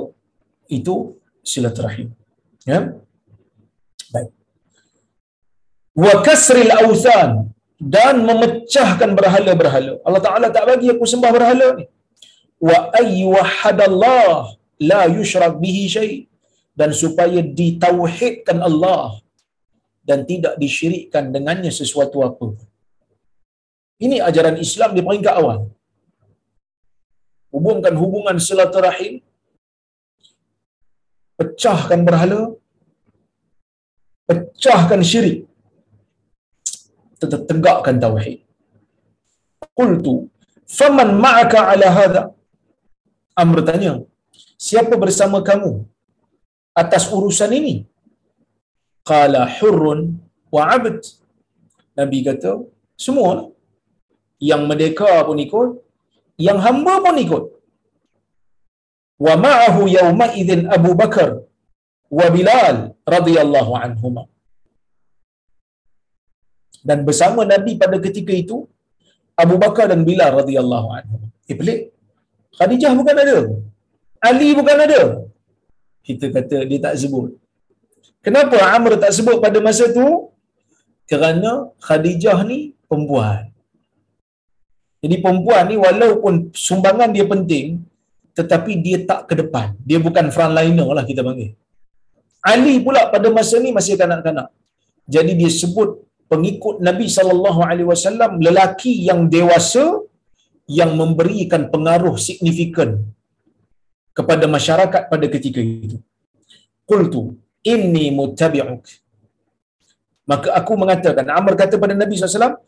itu silaturahim. Ya? Baik wa kasril awthan dan memecahkan berhala-berhala. Allah Taala tak bagi aku sembah berhala ni. Wa ayyuhadallah la yushrak bihi syai dan supaya ditauhidkan Allah dan tidak disyirikkan dengannya sesuatu apa. Ini ajaran Islam di peringkat awal. Hubungkan hubungan silaturahim, pecahkan berhala, pecahkan syirik, tetap tegakkan tauhid. Qultu, "Faman ma'aka 'ala hadha?" Amr tanya, "Siapa bersama kamu atas urusan ini?" Qala hurrun wa 'abd. Nabi kata, semua yang merdeka pun ikut, yang hamba pun ikut. Wa ma'ahu yawma idzin Abu Bakar wa Bilal radhiyallahu anhumah dan bersama Nabi pada ketika itu Abu Bakar dan Bilal radhiyallahu anhu. Eh pelik. Khadijah bukan ada. Ali bukan ada. Kita kata dia tak sebut. Kenapa Amr tak sebut pada masa tu? Kerana Khadijah ni perempuan. Jadi perempuan ni walaupun sumbangan dia penting tetapi dia tak ke depan. Dia bukan frontliner lah kita panggil. Ali pula pada masa ni masih kanak-kanak. Jadi dia sebut pengikut Nabi sallallahu alaihi wasallam lelaki yang dewasa yang memberikan pengaruh signifikan kepada masyarakat pada ketika itu. Qultu inni muttabi'uk. Maka aku mengatakan Amr kata pada Nabi SAW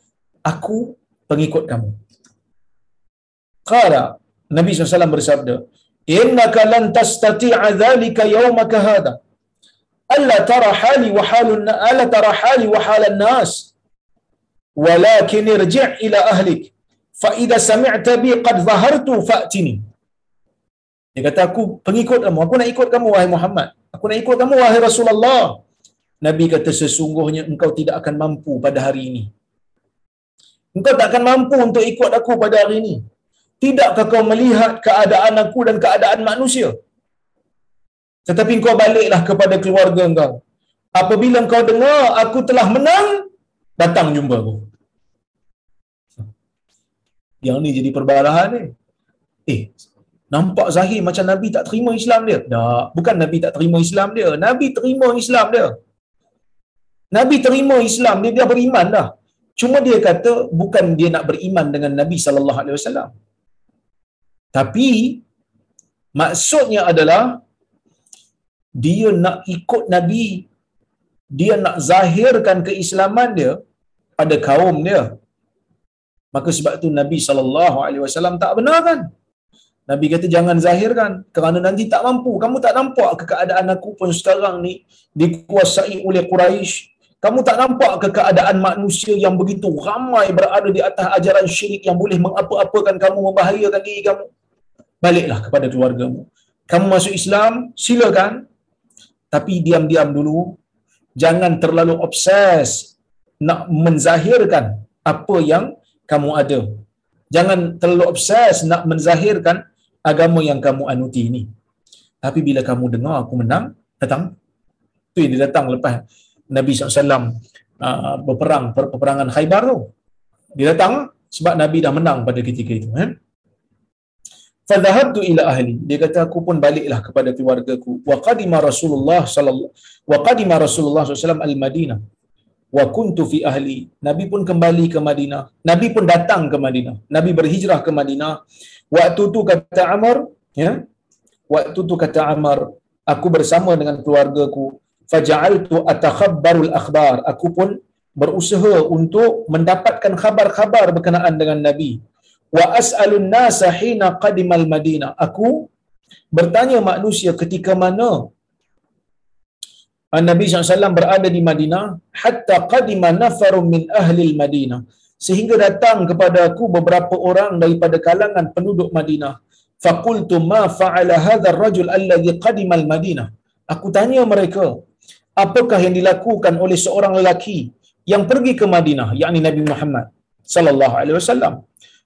aku pengikut kamu. Qala Nabi SAW bersabda, "Innaka lan tastati'a dhalika yawmaka hadha." Alla tara hali wa halun ala tara hali wa halan nas. Walakin irji' ila ahlik fa idza sami'ta bi qad zahartu fa'tini. Dia kata aku pengikut kamu aku nak ikut kamu wahai Muhammad. Aku nak ikut kamu wahai Rasulullah. Nabi kata sesungguhnya engkau tidak akan mampu pada hari ini. Engkau tak akan mampu untuk ikut aku pada hari ini. Tidakkah kau melihat keadaan aku dan keadaan manusia? Tetapi engkau baliklah kepada keluarga engkau. Apabila engkau dengar aku telah menang datang jumpa aku yang ni jadi perbalahan ni. Eh nampak zahir macam Nabi tak terima Islam dia? Tak bukan Nabi tak terima Islam dia. Nabi terima Islam dia. Nabi terima Islam dia dia beriman dah. Cuma dia kata bukan dia nak beriman dengan Nabi sallallahu alaihi wasallam. Tapi maksudnya adalah dia nak ikut Nabi. Dia nak zahirkan keislaman dia pada kaum dia maka sebab tu Nabi sallallahu alaihi wasallam tak benarkan Nabi kata jangan zahirkan kerana nanti tak mampu. Kamu tak nampak ke keadaan aku pun sekarang ni dikuasai oleh Quraisy. Kamu tak nampak ke keadaan manusia yang begitu ramai berada di atas ajaran syirik yang boleh mengapa-apakan kamu, membahayakan diri kamu. Baliklah kepada keluargamu. Kamu masuk Islam, silakan. Tapi diam-diam dulu. Jangan terlalu obses nak menzahirkan apa yang kamu ada. Jangan terlalu obses nak menzahirkan agama yang kamu anuti ini. Tapi bila kamu dengar aku menang, datang. Tu dia datang lepas Nabi SAW uh, berperang, peperangan Khaybar tu. Dia datang sebab Nabi dah menang pada ketika itu. Eh? Fadhahabtu ila ahli. Dia kata aku pun baliklah kepada keluargaku. Wa qadima Rasulullah sallallahu wa qadima Rasulullah SAW al-Madinah wa kuntu fi ahli. Nabi pun kembali ke Madinah. Nabi pun datang ke Madinah. Nabi berhijrah ke Madinah. Waktu tu kata Amr, ya. Waktu tu kata Amr, aku bersama dengan keluargaku. Faja'altu atakhabbarul akhbar. Aku pun berusaha untuk mendapatkan khabar-khabar berkenaan dengan Nabi. Wa as'alun nasa hina qadimal Madinah. Aku bertanya manusia ketika mana Nabi SAW berada di Madinah hatta qadima nafarun min ahli Madinah. Sehingga datang kepada aku beberapa orang daripada kalangan penduduk Madinah. Faqultu ma fa'ala hadha ar-rajul alladhi qadima al-Madinah? Aku tanya mereka apakah yang dilakukan oleh seorang lelaki yang pergi ke Madinah? Yakni Nabi Muhammad sallallahu alaihi wasallam.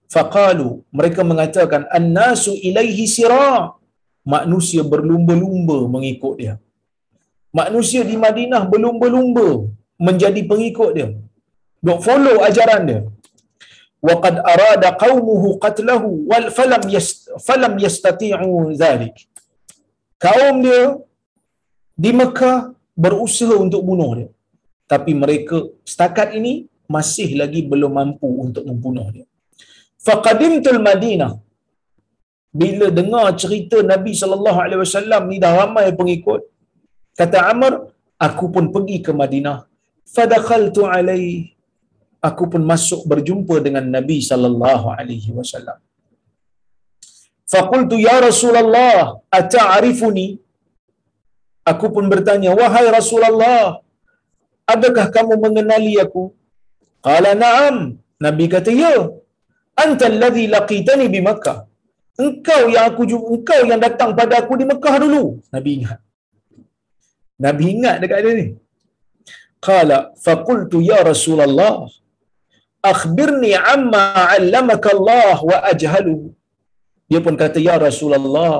Faqalu mereka mengatakan annasu ilaihi sira. Manusia berlumba-lumba mengikut dia manusia di Madinah berlumba-lumba menjadi pengikut dia. Dok follow ajaran dia. Wa qad arada qaumuhu qatlahu wal falam falam yastati'u dhalik. Kaum dia di Mekah berusaha untuk bunuh dia. Tapi mereka setakat ini masih lagi belum mampu untuk membunuh dia. Faqadimtul Madinah bila dengar cerita Nabi sallallahu alaihi wasallam ni dah ramai pengikut Kata Amr, aku pun pergi ke Madinah. Fadakhaltu alaihi. Aku pun masuk berjumpa dengan Nabi sallallahu alaihi wasallam. Faqultu ya Rasulullah, ata'rifuni? Aku pun bertanya, wahai Rasulullah, adakah kamu mengenali aku? Qala na'am. Nabi kata, ya. Anta alladhi laqitani bi Makkah. Engkau yang aku engkau yang datang pada aku di Mekah dulu. Nabi ingat. Nabi ingat dekat dia ni. Qala faqultu ya Rasulullah akhbirni amma 'allamaka Allah wa ajhalu. Dia pun kata ya Rasulullah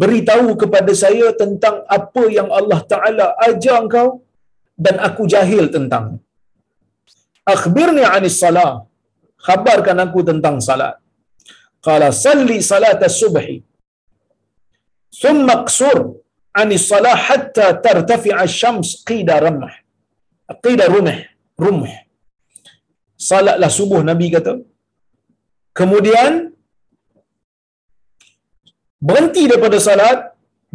beritahu kepada saya tentang apa yang Allah Taala ajar engkau dan aku jahil tentang. Akhbirni 'anis salah. Khabarkan aku tentang salat. Qala salli salat as-subhi. Thumma qsur anis salah hatta tartafi'a syams qida ramah. Qida rumah. Rumah. Salatlah subuh Nabi kata. Kemudian berhenti daripada salat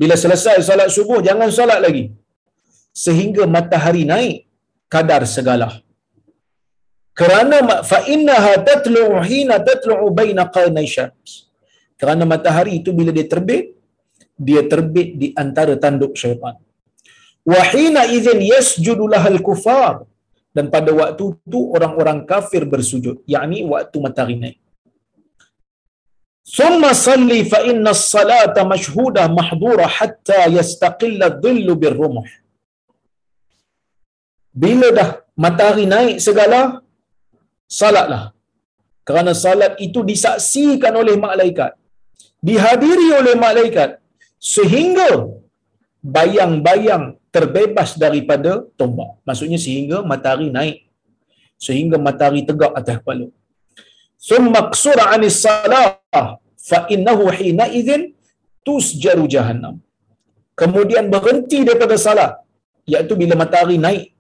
bila selesai salat subuh jangan salat lagi sehingga matahari naik kadar segala kerana fa innaha tatlu'u hina tatlu'u baina qarnay syams kerana matahari itu bila dia terbit dia terbit di antara tanduk syaitan. Wahina idzin yasjudu lahal kufar dan pada waktu itu orang-orang kafir bersujud, yakni waktu matahari naik. Summa salli fa inna as-salata mashhudah mahdura hatta yastaqilla dhillu birrumuh. Bila dah matahari naik segala, salatlah. Kerana salat itu disaksikan oleh malaikat. Dihadiri oleh malaikat sehingga bayang-bayang terbebas daripada tombak. Maksudnya sehingga matahari naik. Sehingga matahari tegak atas kepala. 'anis salah fa innahu hina idzin tusjaru jahannam. Kemudian berhenti daripada salat iaitu bila matahari naik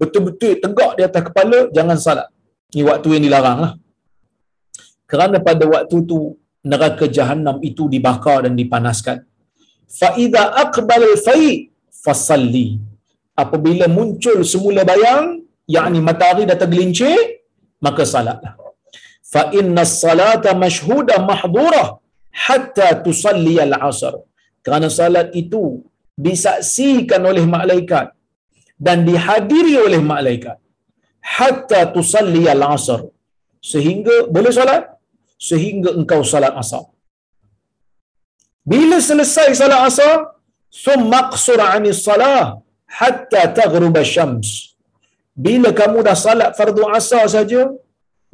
betul-betul tegak di atas kepala jangan salat. Ini waktu yang dilaranglah. Kerana pada waktu itu neraka jahanam itu dibakar dan dipanaskan. Fa idza aqbal al-fai fasalli. Apabila muncul semula bayang, yakni matahari dah tergelincir, maka salatlah. Fa inna salata mashhuda mahdura hatta tusalli al-asr. Kerana salat itu disaksikan oleh malaikat dan dihadiri oleh malaikat hatta tusalli al-asr sehingga boleh salat sehingga engkau salat asar. Bila selesai salat asar summa qsur 'ani salah hatta taghrub syams. Bila kamu dah salat fardu asar saja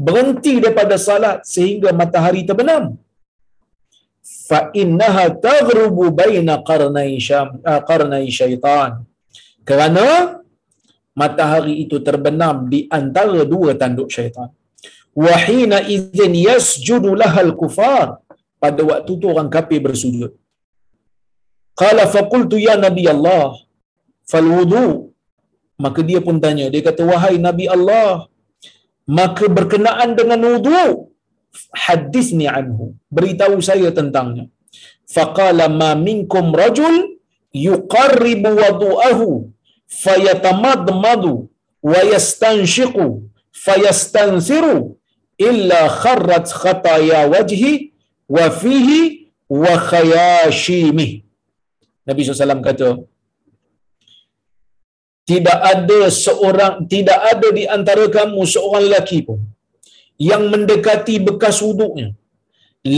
berhenti daripada salat sehingga matahari terbenam. Fa innaha taghrubu baina qarnai syam uh, qarnai syaitan. Kerana matahari itu terbenam di antara dua tanduk syaitan wahina idzin yasjudu lahal kufar. Pada waktu tu orang kafir bersujud. Qala faqultu ya nabi Allah fal wudu. Maka dia pun tanya dia kata wahai nabi Allah maka berkenaan dengan wudu hadisni anhu. Beritahu saya tentangnya. Faqala ma minkum rajul yuqarribu wudu'ahu fayatamadmadu wa yastanshiqu fayastansiru illa kharrat khataya wajhi wa fihi wa khayashimi. Nabi SAW kata tidak ada seorang tidak ada di antara kamu seorang lelaki pun yang mendekati bekas wuduknya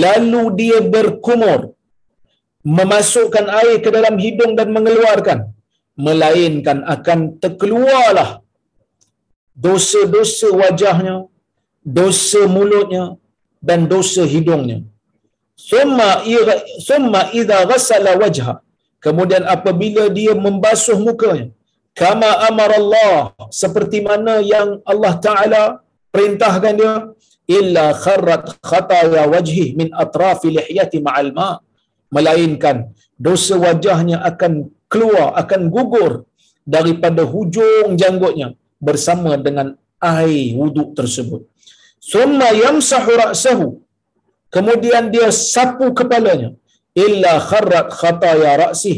lalu dia berkumur memasukkan air ke dalam hidung dan mengeluarkan melainkan akan terkeluarlah dosa-dosa wajahnya dosa mulutnya dan dosa hidungnya. Summa summa idza ghassala wajha. Kemudian apabila dia membasuh mukanya kama amara Allah seperti mana yang Allah taala perintahkan dia illa kharrat khataya wajhi min atrafi lihyati ma'al ma. Melainkan dosa wajahnya akan keluar akan gugur daripada hujung janggutnya bersama dengan air wuduk tersebut summa yamsahu ra'sahu. Kemudian dia sapu kepalanya. Illa kharrat khataya ra'sih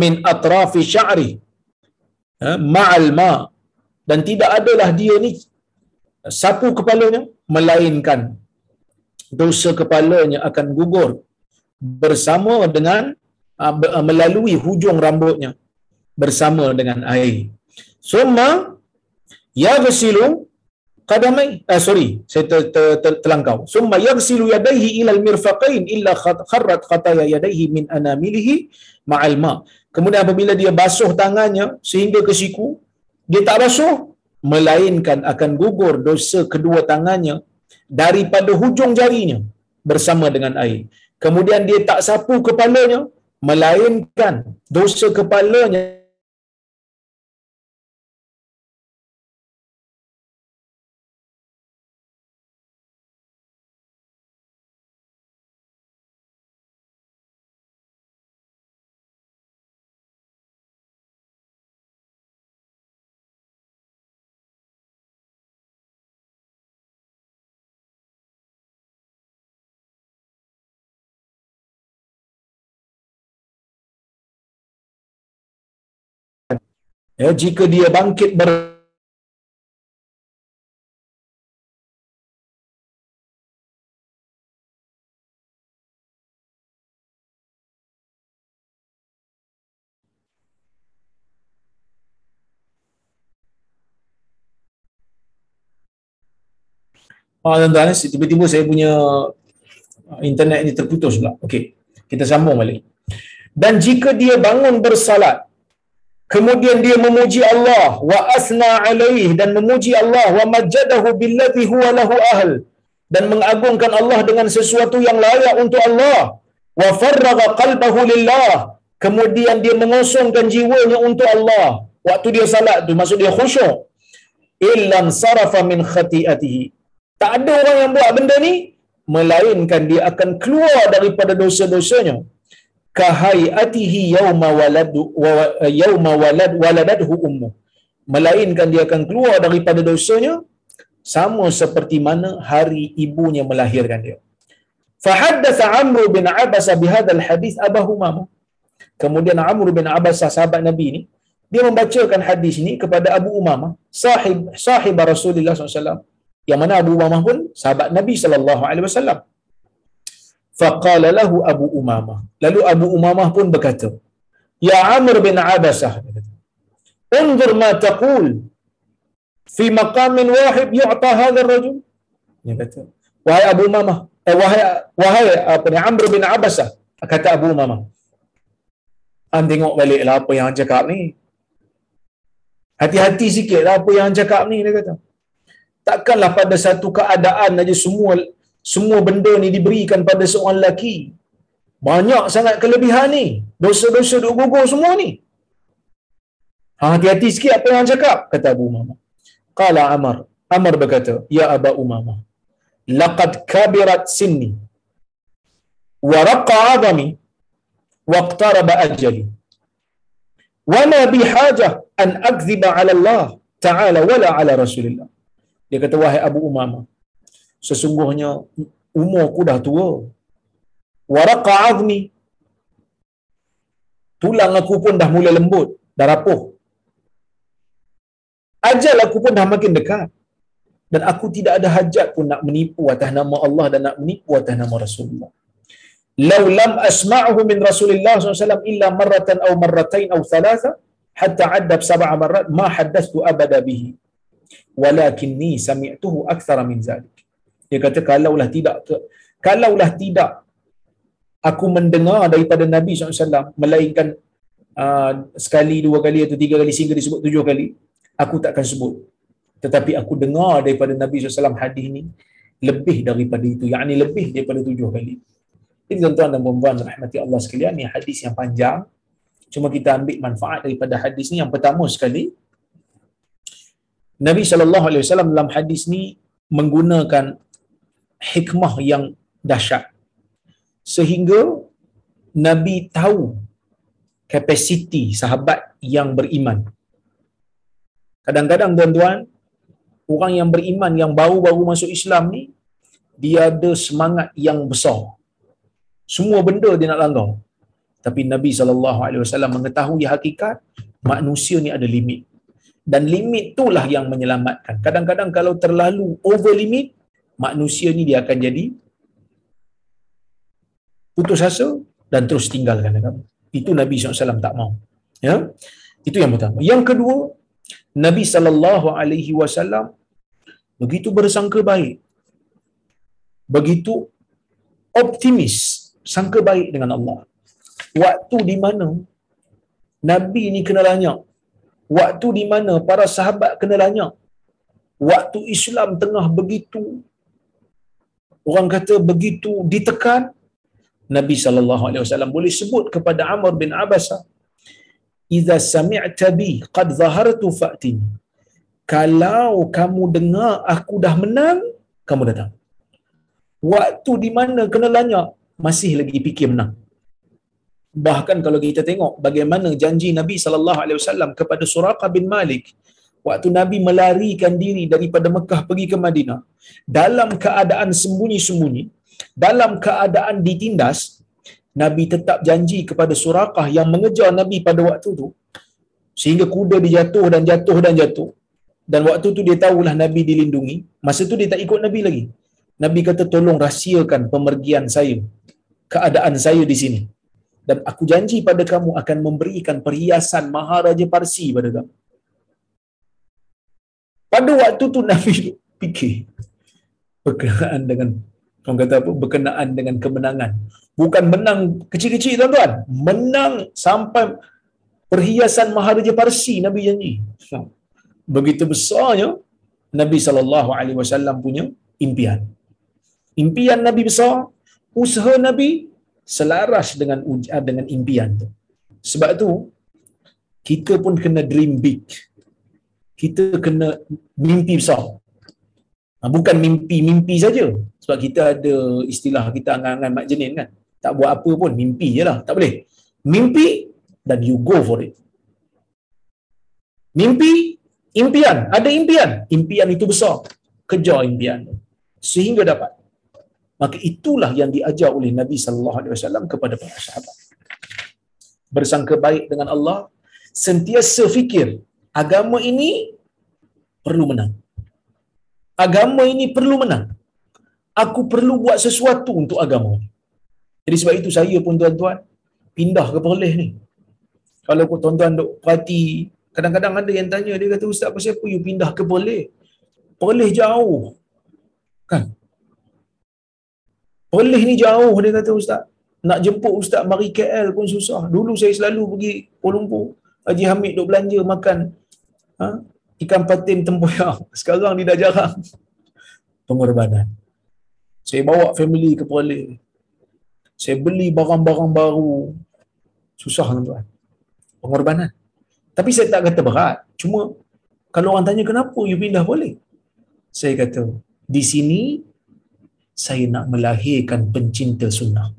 min atrafi sya'ri. Ha, ma'al ma. Dan tidak adalah dia ni sapu kepalanya melainkan dosa kepalanya akan gugur bersama dengan uh, melalui hujung rambutnya bersama dengan air. Summa yaghsilu qadamai ah sorry saya ter, ter, ter, terlangkau. Summa yaghsilu yadayhi ila al-mirfaqain illa kharrat khataya yadayhi min anamilihi ma'al ma. Kemudian apabila dia basuh tangannya sehingga ke siku, dia tak basuh melainkan akan gugur dosa kedua tangannya daripada hujung jarinya bersama dengan air. Kemudian dia tak sapu kepalanya melainkan dosa kepalanya ya jika dia bangkit ber Ah, tuan-tuan, tiba-tiba saya punya ah, internet ini terputus pula. Okey, kita sambung balik. Dan jika dia bangun bersalat, kemudian dia memuji Allah wa asna alaih dan memuji Allah wa majadahu billadhi huwa lahu ahl dan mengagungkan Allah dengan sesuatu yang layak untuk Allah. Wa farraga qalbahu lillah kemudian dia mengosongkan jiwanya untuk Allah. Waktu dia salat tu maksud dia khusyuk. Illam sarafa min khati'atihi. Tak ada orang yang buat benda ni melainkan dia akan keluar daripada dosa-dosanya kahayatihi yauma walad yauma walad waladadhu ummu. Melainkan dia akan keluar daripada dosanya sama seperti mana hari ibunya melahirkan dia. Fahaddatha amr bin abasa bihadzal hadis abahu mama kemudian amr bin abasa sahabat nabi ni dia membacakan hadis ini kepada Abu Umamah sahib sahib Rasulullah SAW yang mana Abu Umamah pun sahabat Nabi wasallam faqala lahu Abu Umamah lalu Abu Umamah pun berkata ya Amr bin Abasah unzur ma taqul fi maqamin wahid yu'ta hadha ar-rajul dia kata wahai Abu Umamah eh, wahai wahai apa ni Amr bin Abasah kata Abu Umamah An tengok baliklah apa yang cakap ni. Hati-hati sikit lah apa yang cakap ni dia kata. Takkanlah pada satu keadaan aja semua semua benda ni diberikan pada seorang lelaki. Banyak sangat kelebihan ni. Dosa-dosa duk gugur semua ni. Ha, hati-hati sikit apa yang cakap, kata Abu Umamah. Qala Amar. Amar berkata, Ya Aba Umamah, laqad kabirat sinni wa raqa adami wa qtaraba ajali. Wa ma bihajah an akziba ala Allah ta'ala wala ala Rasulullah. Dia kata, wahai Abu Umamah, sesungguhnya umurku dah tua. Waraqa azmi. Tulang aku pun dah mula lembut, dah rapuh. Ajal aku pun dah makin dekat. Dan aku tidak ada hajat pun nak menipu atas nama Allah dan nak menipu atas nama Rasulullah. Lau lam asma'uhu min Rasulullah SAW illa marratan au marratain au thalatha hatta addab sab'a marrat ma haddastu abada bihi walakinni sami'tuhu akthara min zalik dia kata kalaulah tidak kalaulah tidak aku mendengar daripada Nabi SAW melainkan uh, sekali dua kali atau tiga kali sehingga disebut tujuh kali aku takkan sebut. Tetapi aku dengar daripada Nabi SAW hadis ni lebih daripada itu. Yakni lebih daripada tujuh kali. Ini tuan-tuan dan puan-puan rahmati Allah sekalian ni hadis yang panjang. Cuma kita ambil manfaat daripada hadis ni. Yang pertama sekali Nabi wasallam dalam hadis ni menggunakan hikmah yang dahsyat sehingga Nabi tahu kapasiti sahabat yang beriman. Kadang-kadang tuan-tuan, orang yang beriman yang baru-baru masuk Islam ni dia ada semangat yang besar. Semua benda dia nak langgar. Tapi Nabi wasallam mengetahui hakikat manusia ni ada limit. Dan limit itulah yang menyelamatkan. Kadang-kadang kalau terlalu over limit, manusia ni dia akan jadi putus asa dan terus tinggalkan agama. Itu Nabi SAW tak mau. Ya? Itu yang pertama. Yang kedua, Nabi sallallahu alaihi wasallam begitu bersangka baik. Begitu optimis, sangka baik dengan Allah waktu di mana Nabi ni kena lanyak. Waktu di mana para sahabat kena lanyak. Waktu Islam tengah begitu orang kata begitu ditekan Nabi sallallahu alaihi wasallam boleh sebut kepada Amr bin Abasa Iza sami'ta bi qad zahartu fa'tini kalau kamu dengar aku dah menang kamu datang. Waktu di mana kena lanyak masih lagi fikir menang. Bahkan kalau kita tengok bagaimana janji Nabi sallallahu alaihi wasallam kepada Suraqah bin Malik waktu Nabi melarikan diri daripada Mekah pergi ke Madinah dalam keadaan sembunyi-sembunyi dalam keadaan ditindas Nabi tetap janji kepada Suraqah yang mengejar Nabi pada waktu itu sehingga kuda dia jatuh dan jatuh dan jatuh. Dan waktu tu dia tahulah Nabi dilindungi. Masa tu dia tak ikut Nabi lagi. Nabi kata tolong rahsiakan pemergian saya keadaan saya di sini. Dan aku janji pada kamu akan memberikan perhiasan Maharaja Parsi pada kamu. Pada waktu tu Nabi fikir berkenaan dengan orang kata apa berkenaan dengan kemenangan. Bukan menang kecil-kecil tuan-tuan, menang sampai perhiasan Maharaja Parsi Nabi janji. Begitu besarnya Nabi sallallahu alaihi wasallam punya impian. Impian Nabi besar, usaha Nabi selaras dengan dengan impian tu. Sebab tu kita pun kena dream big. Kita kena mimpi besar. Ha, bukan mimpi-mimpi saja. Sebab kita ada istilah kita angan-angan mak jenin kan. Tak buat apa pun, mimpi je lah. Tak boleh. Mimpi dan you go for it. Mimpi, impian. Ada impian. Impian itu besar. Kejar impian. Sehingga dapat. Maka itulah yang diajar oleh Nabi sallallahu alaihi wasallam kepada para sahabat. Bersangka baik dengan Allah, sentiasa fikir agama ini perlu menang. Agama ini perlu menang. Aku perlu buat sesuatu untuk agama. Jadi sebab itu saya pun tuan-tuan pindah ke Perlis ni. Kalau tuan-tuan duk perhati, kadang-kadang ada yang tanya dia kata ustaz pasal apa you pindah ke Perlis? Perlis jauh. Kan? Perlis ni jauh dia kata ustaz. Nak jemput ustaz mari KL pun susah. Dulu saya selalu pergi Kuala Lumpur. Haji Hamid duk belanja makan ha? ikan patin tempoyak. Sekarang dia dah jarang. Pengorbanan. Saya bawa family ke Perlis. Saya beli barang-barang baru. Susah tuan-tuan. Pengorbanan. Tapi saya tak kata berat. Cuma kalau orang tanya kenapa you pindah boleh? Saya kata, di sini saya nak melahirkan pencinta sunnah.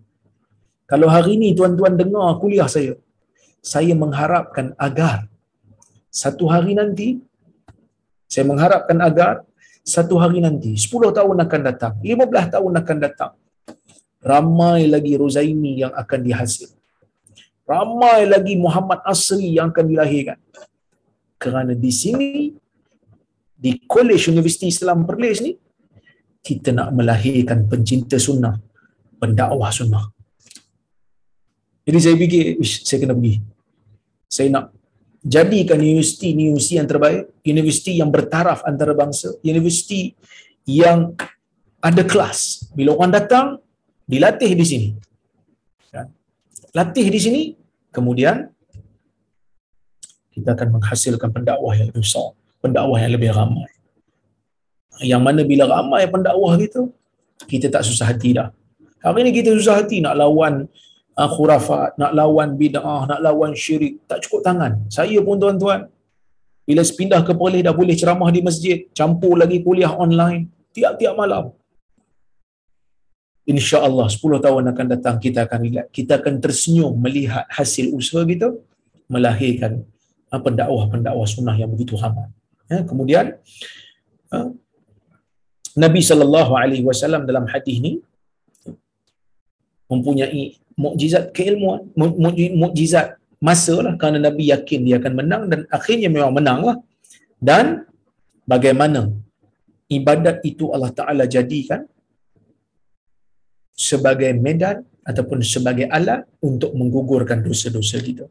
Kalau hari ini tuan-tuan dengar kuliah saya, saya mengharapkan agar satu hari nanti, saya mengharapkan agar satu hari nanti, 10 tahun akan datang, 15 tahun akan datang, ramai lagi Rozaimi yang akan dihasil. Ramai lagi Muhammad Asri yang akan dilahirkan. Kerana di sini, di College Universiti Islam Perlis ni, kita nak melahirkan pencinta sunnah, pendakwah sunnah. Jadi saya fikir, saya kena pergi. Saya nak jadikan universiti universiti yang terbaik, universiti yang bertaraf antarabangsa, universiti yang ada kelas. Bila orang datang, dilatih di sini. Ya. Latih di sini, kemudian kita akan menghasilkan pendakwah yang lebih besar, pendakwah yang lebih ramai yang mana bila ramai pendakwah kita kita tak susah hati dah hari ni kita susah hati nak lawan uh, khurafat nak lawan bid'ah nak lawan syirik tak cukup tangan. Saya pun tuan-tuan bila pindah ke Perlis dah boleh ceramah di masjid campur lagi kuliah online tiap-tiap malam. insya-Allah 10 tahun akan datang kita akan lihat. Kita akan tersenyum melihat hasil usaha kita melahirkan uh, pendakwah-pendakwah sunnah yang begitu ramai ya, kemudian uh, Nabi sallallahu alaihi wasallam dalam hadis ni mempunyai mukjizat keilmuan, mukjizat masa lah kerana Nabi yakin dia akan menang dan akhirnya memang menang lah. Dan bagaimana ibadat itu Allah Ta'ala jadikan sebagai medan ataupun sebagai alat untuk menggugurkan dosa-dosa kita.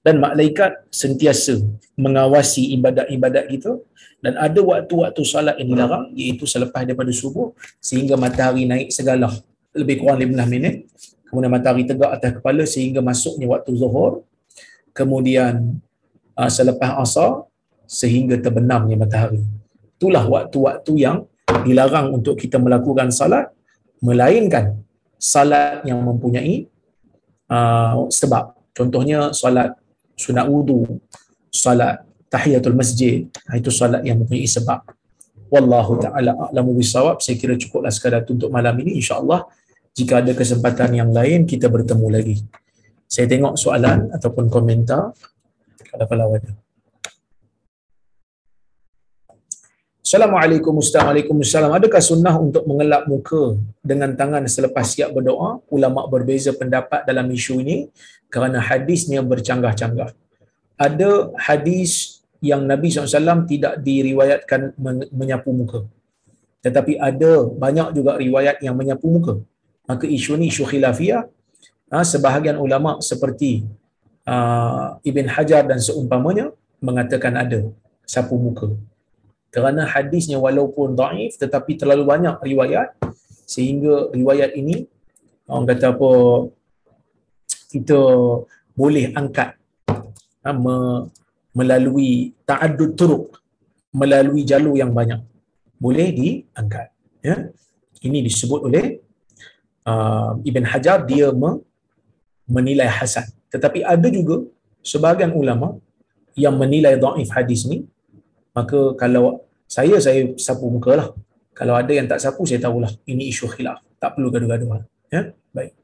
Dan malaikat sentiasa mengawasi ibadat-ibadat kita dan ada waktu-waktu salat yang dilarang iaitu selepas daripada subuh sehingga matahari naik segala lebih kurang 15 minit. Kemudian matahari tegak atas kepala sehingga masuknya waktu zuhur. Kemudian uh, selepas asar sehingga terbenamnya matahari. Itulah waktu-waktu yang dilarang untuk kita melakukan salat melainkan salat yang mempunyai uh, sebab. Contohnya salat sunat wudu salat tahiyatul masjid ha, itu solat yang mempunyai sebab. Wallahu taala a'lamu bisawab. Saya kira cukuplah sekadar untuk malam ini. Insyaallah jika ada kesempatan yang lain kita bertemu lagi saya tengok soalan ataupun komentar kalau kalau ada Assalamualaikum Waalaikumsalam. Adakah sunnah untuk mengelap muka dengan tangan selepas siap berdoa? Ulama berbeza pendapat dalam isu ini kerana hadisnya bercanggah-canggah. Ada hadis yang Nabi SAW tidak diriwayatkan menyapu muka. Tetapi ada banyak juga riwayat yang menyapu muka. Maka isu ni isu khilafiyah. Ha, sebahagian ulama seperti uh, Ibn Hajar dan seumpamanya mengatakan ada sapu muka. Kerana hadisnya walaupun daif tetapi terlalu banyak riwayat sehingga riwayat ini orang kata apa kita boleh angkat ha, melalui ta'addud turuk melalui jalur yang banyak boleh diangkat ya ini disebut oleh uh, Ibn Hajar dia me- menilai hasan. Tetapi ada juga sebahagian ulama yang menilai dhaif hadis ni maka kalau saya saya sapu muka lah. Kalau ada yang tak sapu saya tahulah ini isu khilaf. Tak perlu gaduh-gaduh ya? Baik.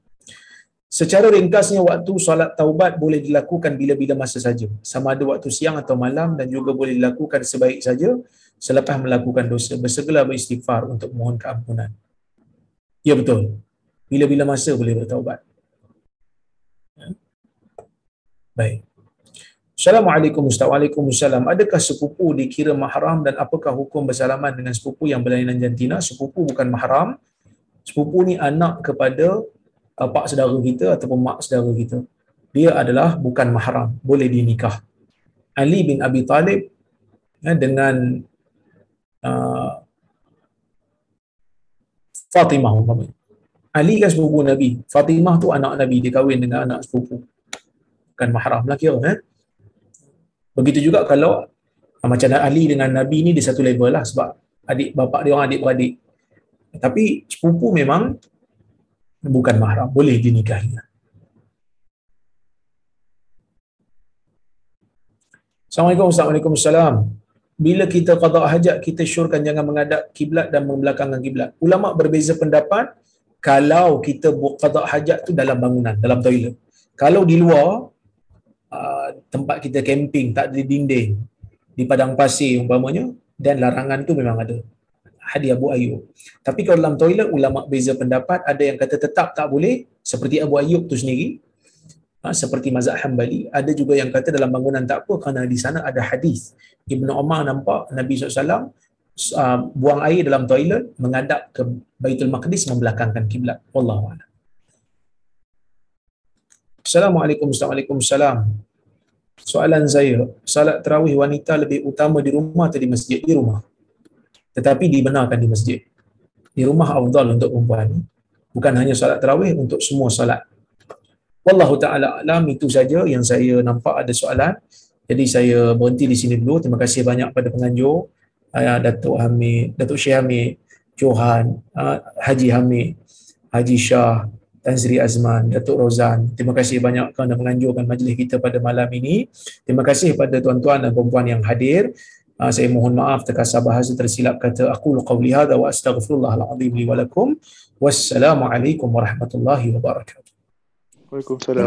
Secara ringkasnya waktu solat taubat boleh dilakukan bila-bila masa saja. Sama ada waktu siang atau malam dan juga boleh dilakukan sebaik saja selepas melakukan dosa. Bersegera beristighfar untuk mohon keampunan. Ya betul bila-bila masa boleh bertaubat ya. baik Assalamualaikum Ustaz. Waalaikumsalam. Adakah sepupu dikira mahram dan apakah hukum bersalaman dengan sepupu yang berlainan jantina? Sepupu bukan mahram. Sepupu ni anak kepada uh, pak saudara kita ataupun mak saudara kita. Dia adalah bukan mahram. Boleh dinikah. Ali bin Abi Talib ya, dengan uh, Fatimah umpamanya. Ali kan sepupu Nabi. Fatimah tu anak Nabi. Dia kahwin dengan anak sepupu. Bukan mahram lah kira. Eh? Begitu juga kalau ah, macam Ali dengan Nabi ni dia satu level lah sebab adik bapa dia orang adik beradik. Tapi sepupu memang bukan mahram, boleh dinikahi. Assalamualaikum Assalamualaikum Bila kita qada hajat kita syorkan jangan menghadap kiblat dan membelakangkan kiblat. Ulama berbeza pendapat kalau kita buat qada hajat tu dalam bangunan, dalam toilet. Kalau di luar Uh, tempat kita camping tak ada dinding di padang pasir umpamanya dan larangan tu memang ada. Hadis Abu Ayyub. Tapi kalau dalam toilet ulama beza pendapat ada yang kata tetap tak boleh seperti Abu Ayyub tu sendiri ha, seperti mazhab Hambali ada juga yang kata dalam bangunan tak apa kerana di sana ada hadis. Ibnu Umar nampak Nabi SAW uh, buang air dalam toilet menghadap ke Baitul Maqdis membelakangkan kiblat wallahu a'lam Assalamualaikum Assalamualaikum Soalan saya, salat terawih wanita lebih utama di rumah atau di masjid? Di rumah. Tetapi dibenarkan di masjid. Di rumah afdal untuk perempuan. Bukan hanya salat terawih untuk semua salat. Wallahu ta'ala alam itu saja yang saya nampak ada soalan. Jadi saya berhenti di sini dulu. Terima kasih banyak pada penganjur. Uh, Datuk Hamid, Datuk Syekh Hamid, Johan, uh, Haji Hamid, Haji Shah, Tan Sri Azman, Datuk Rozan. Terima kasih banyak kerana menganjurkan majlis kita pada malam ini. Terima kasih pada tuan-tuan dan puan yang hadir. Uh, saya mohon maaf terkasar bahasa tersilap kata aku qauli hadza wa astaghfirullahal azim li wa lakum. Wassalamualaikum warahmatullahi wabarakatuh. Waalaikumsalam.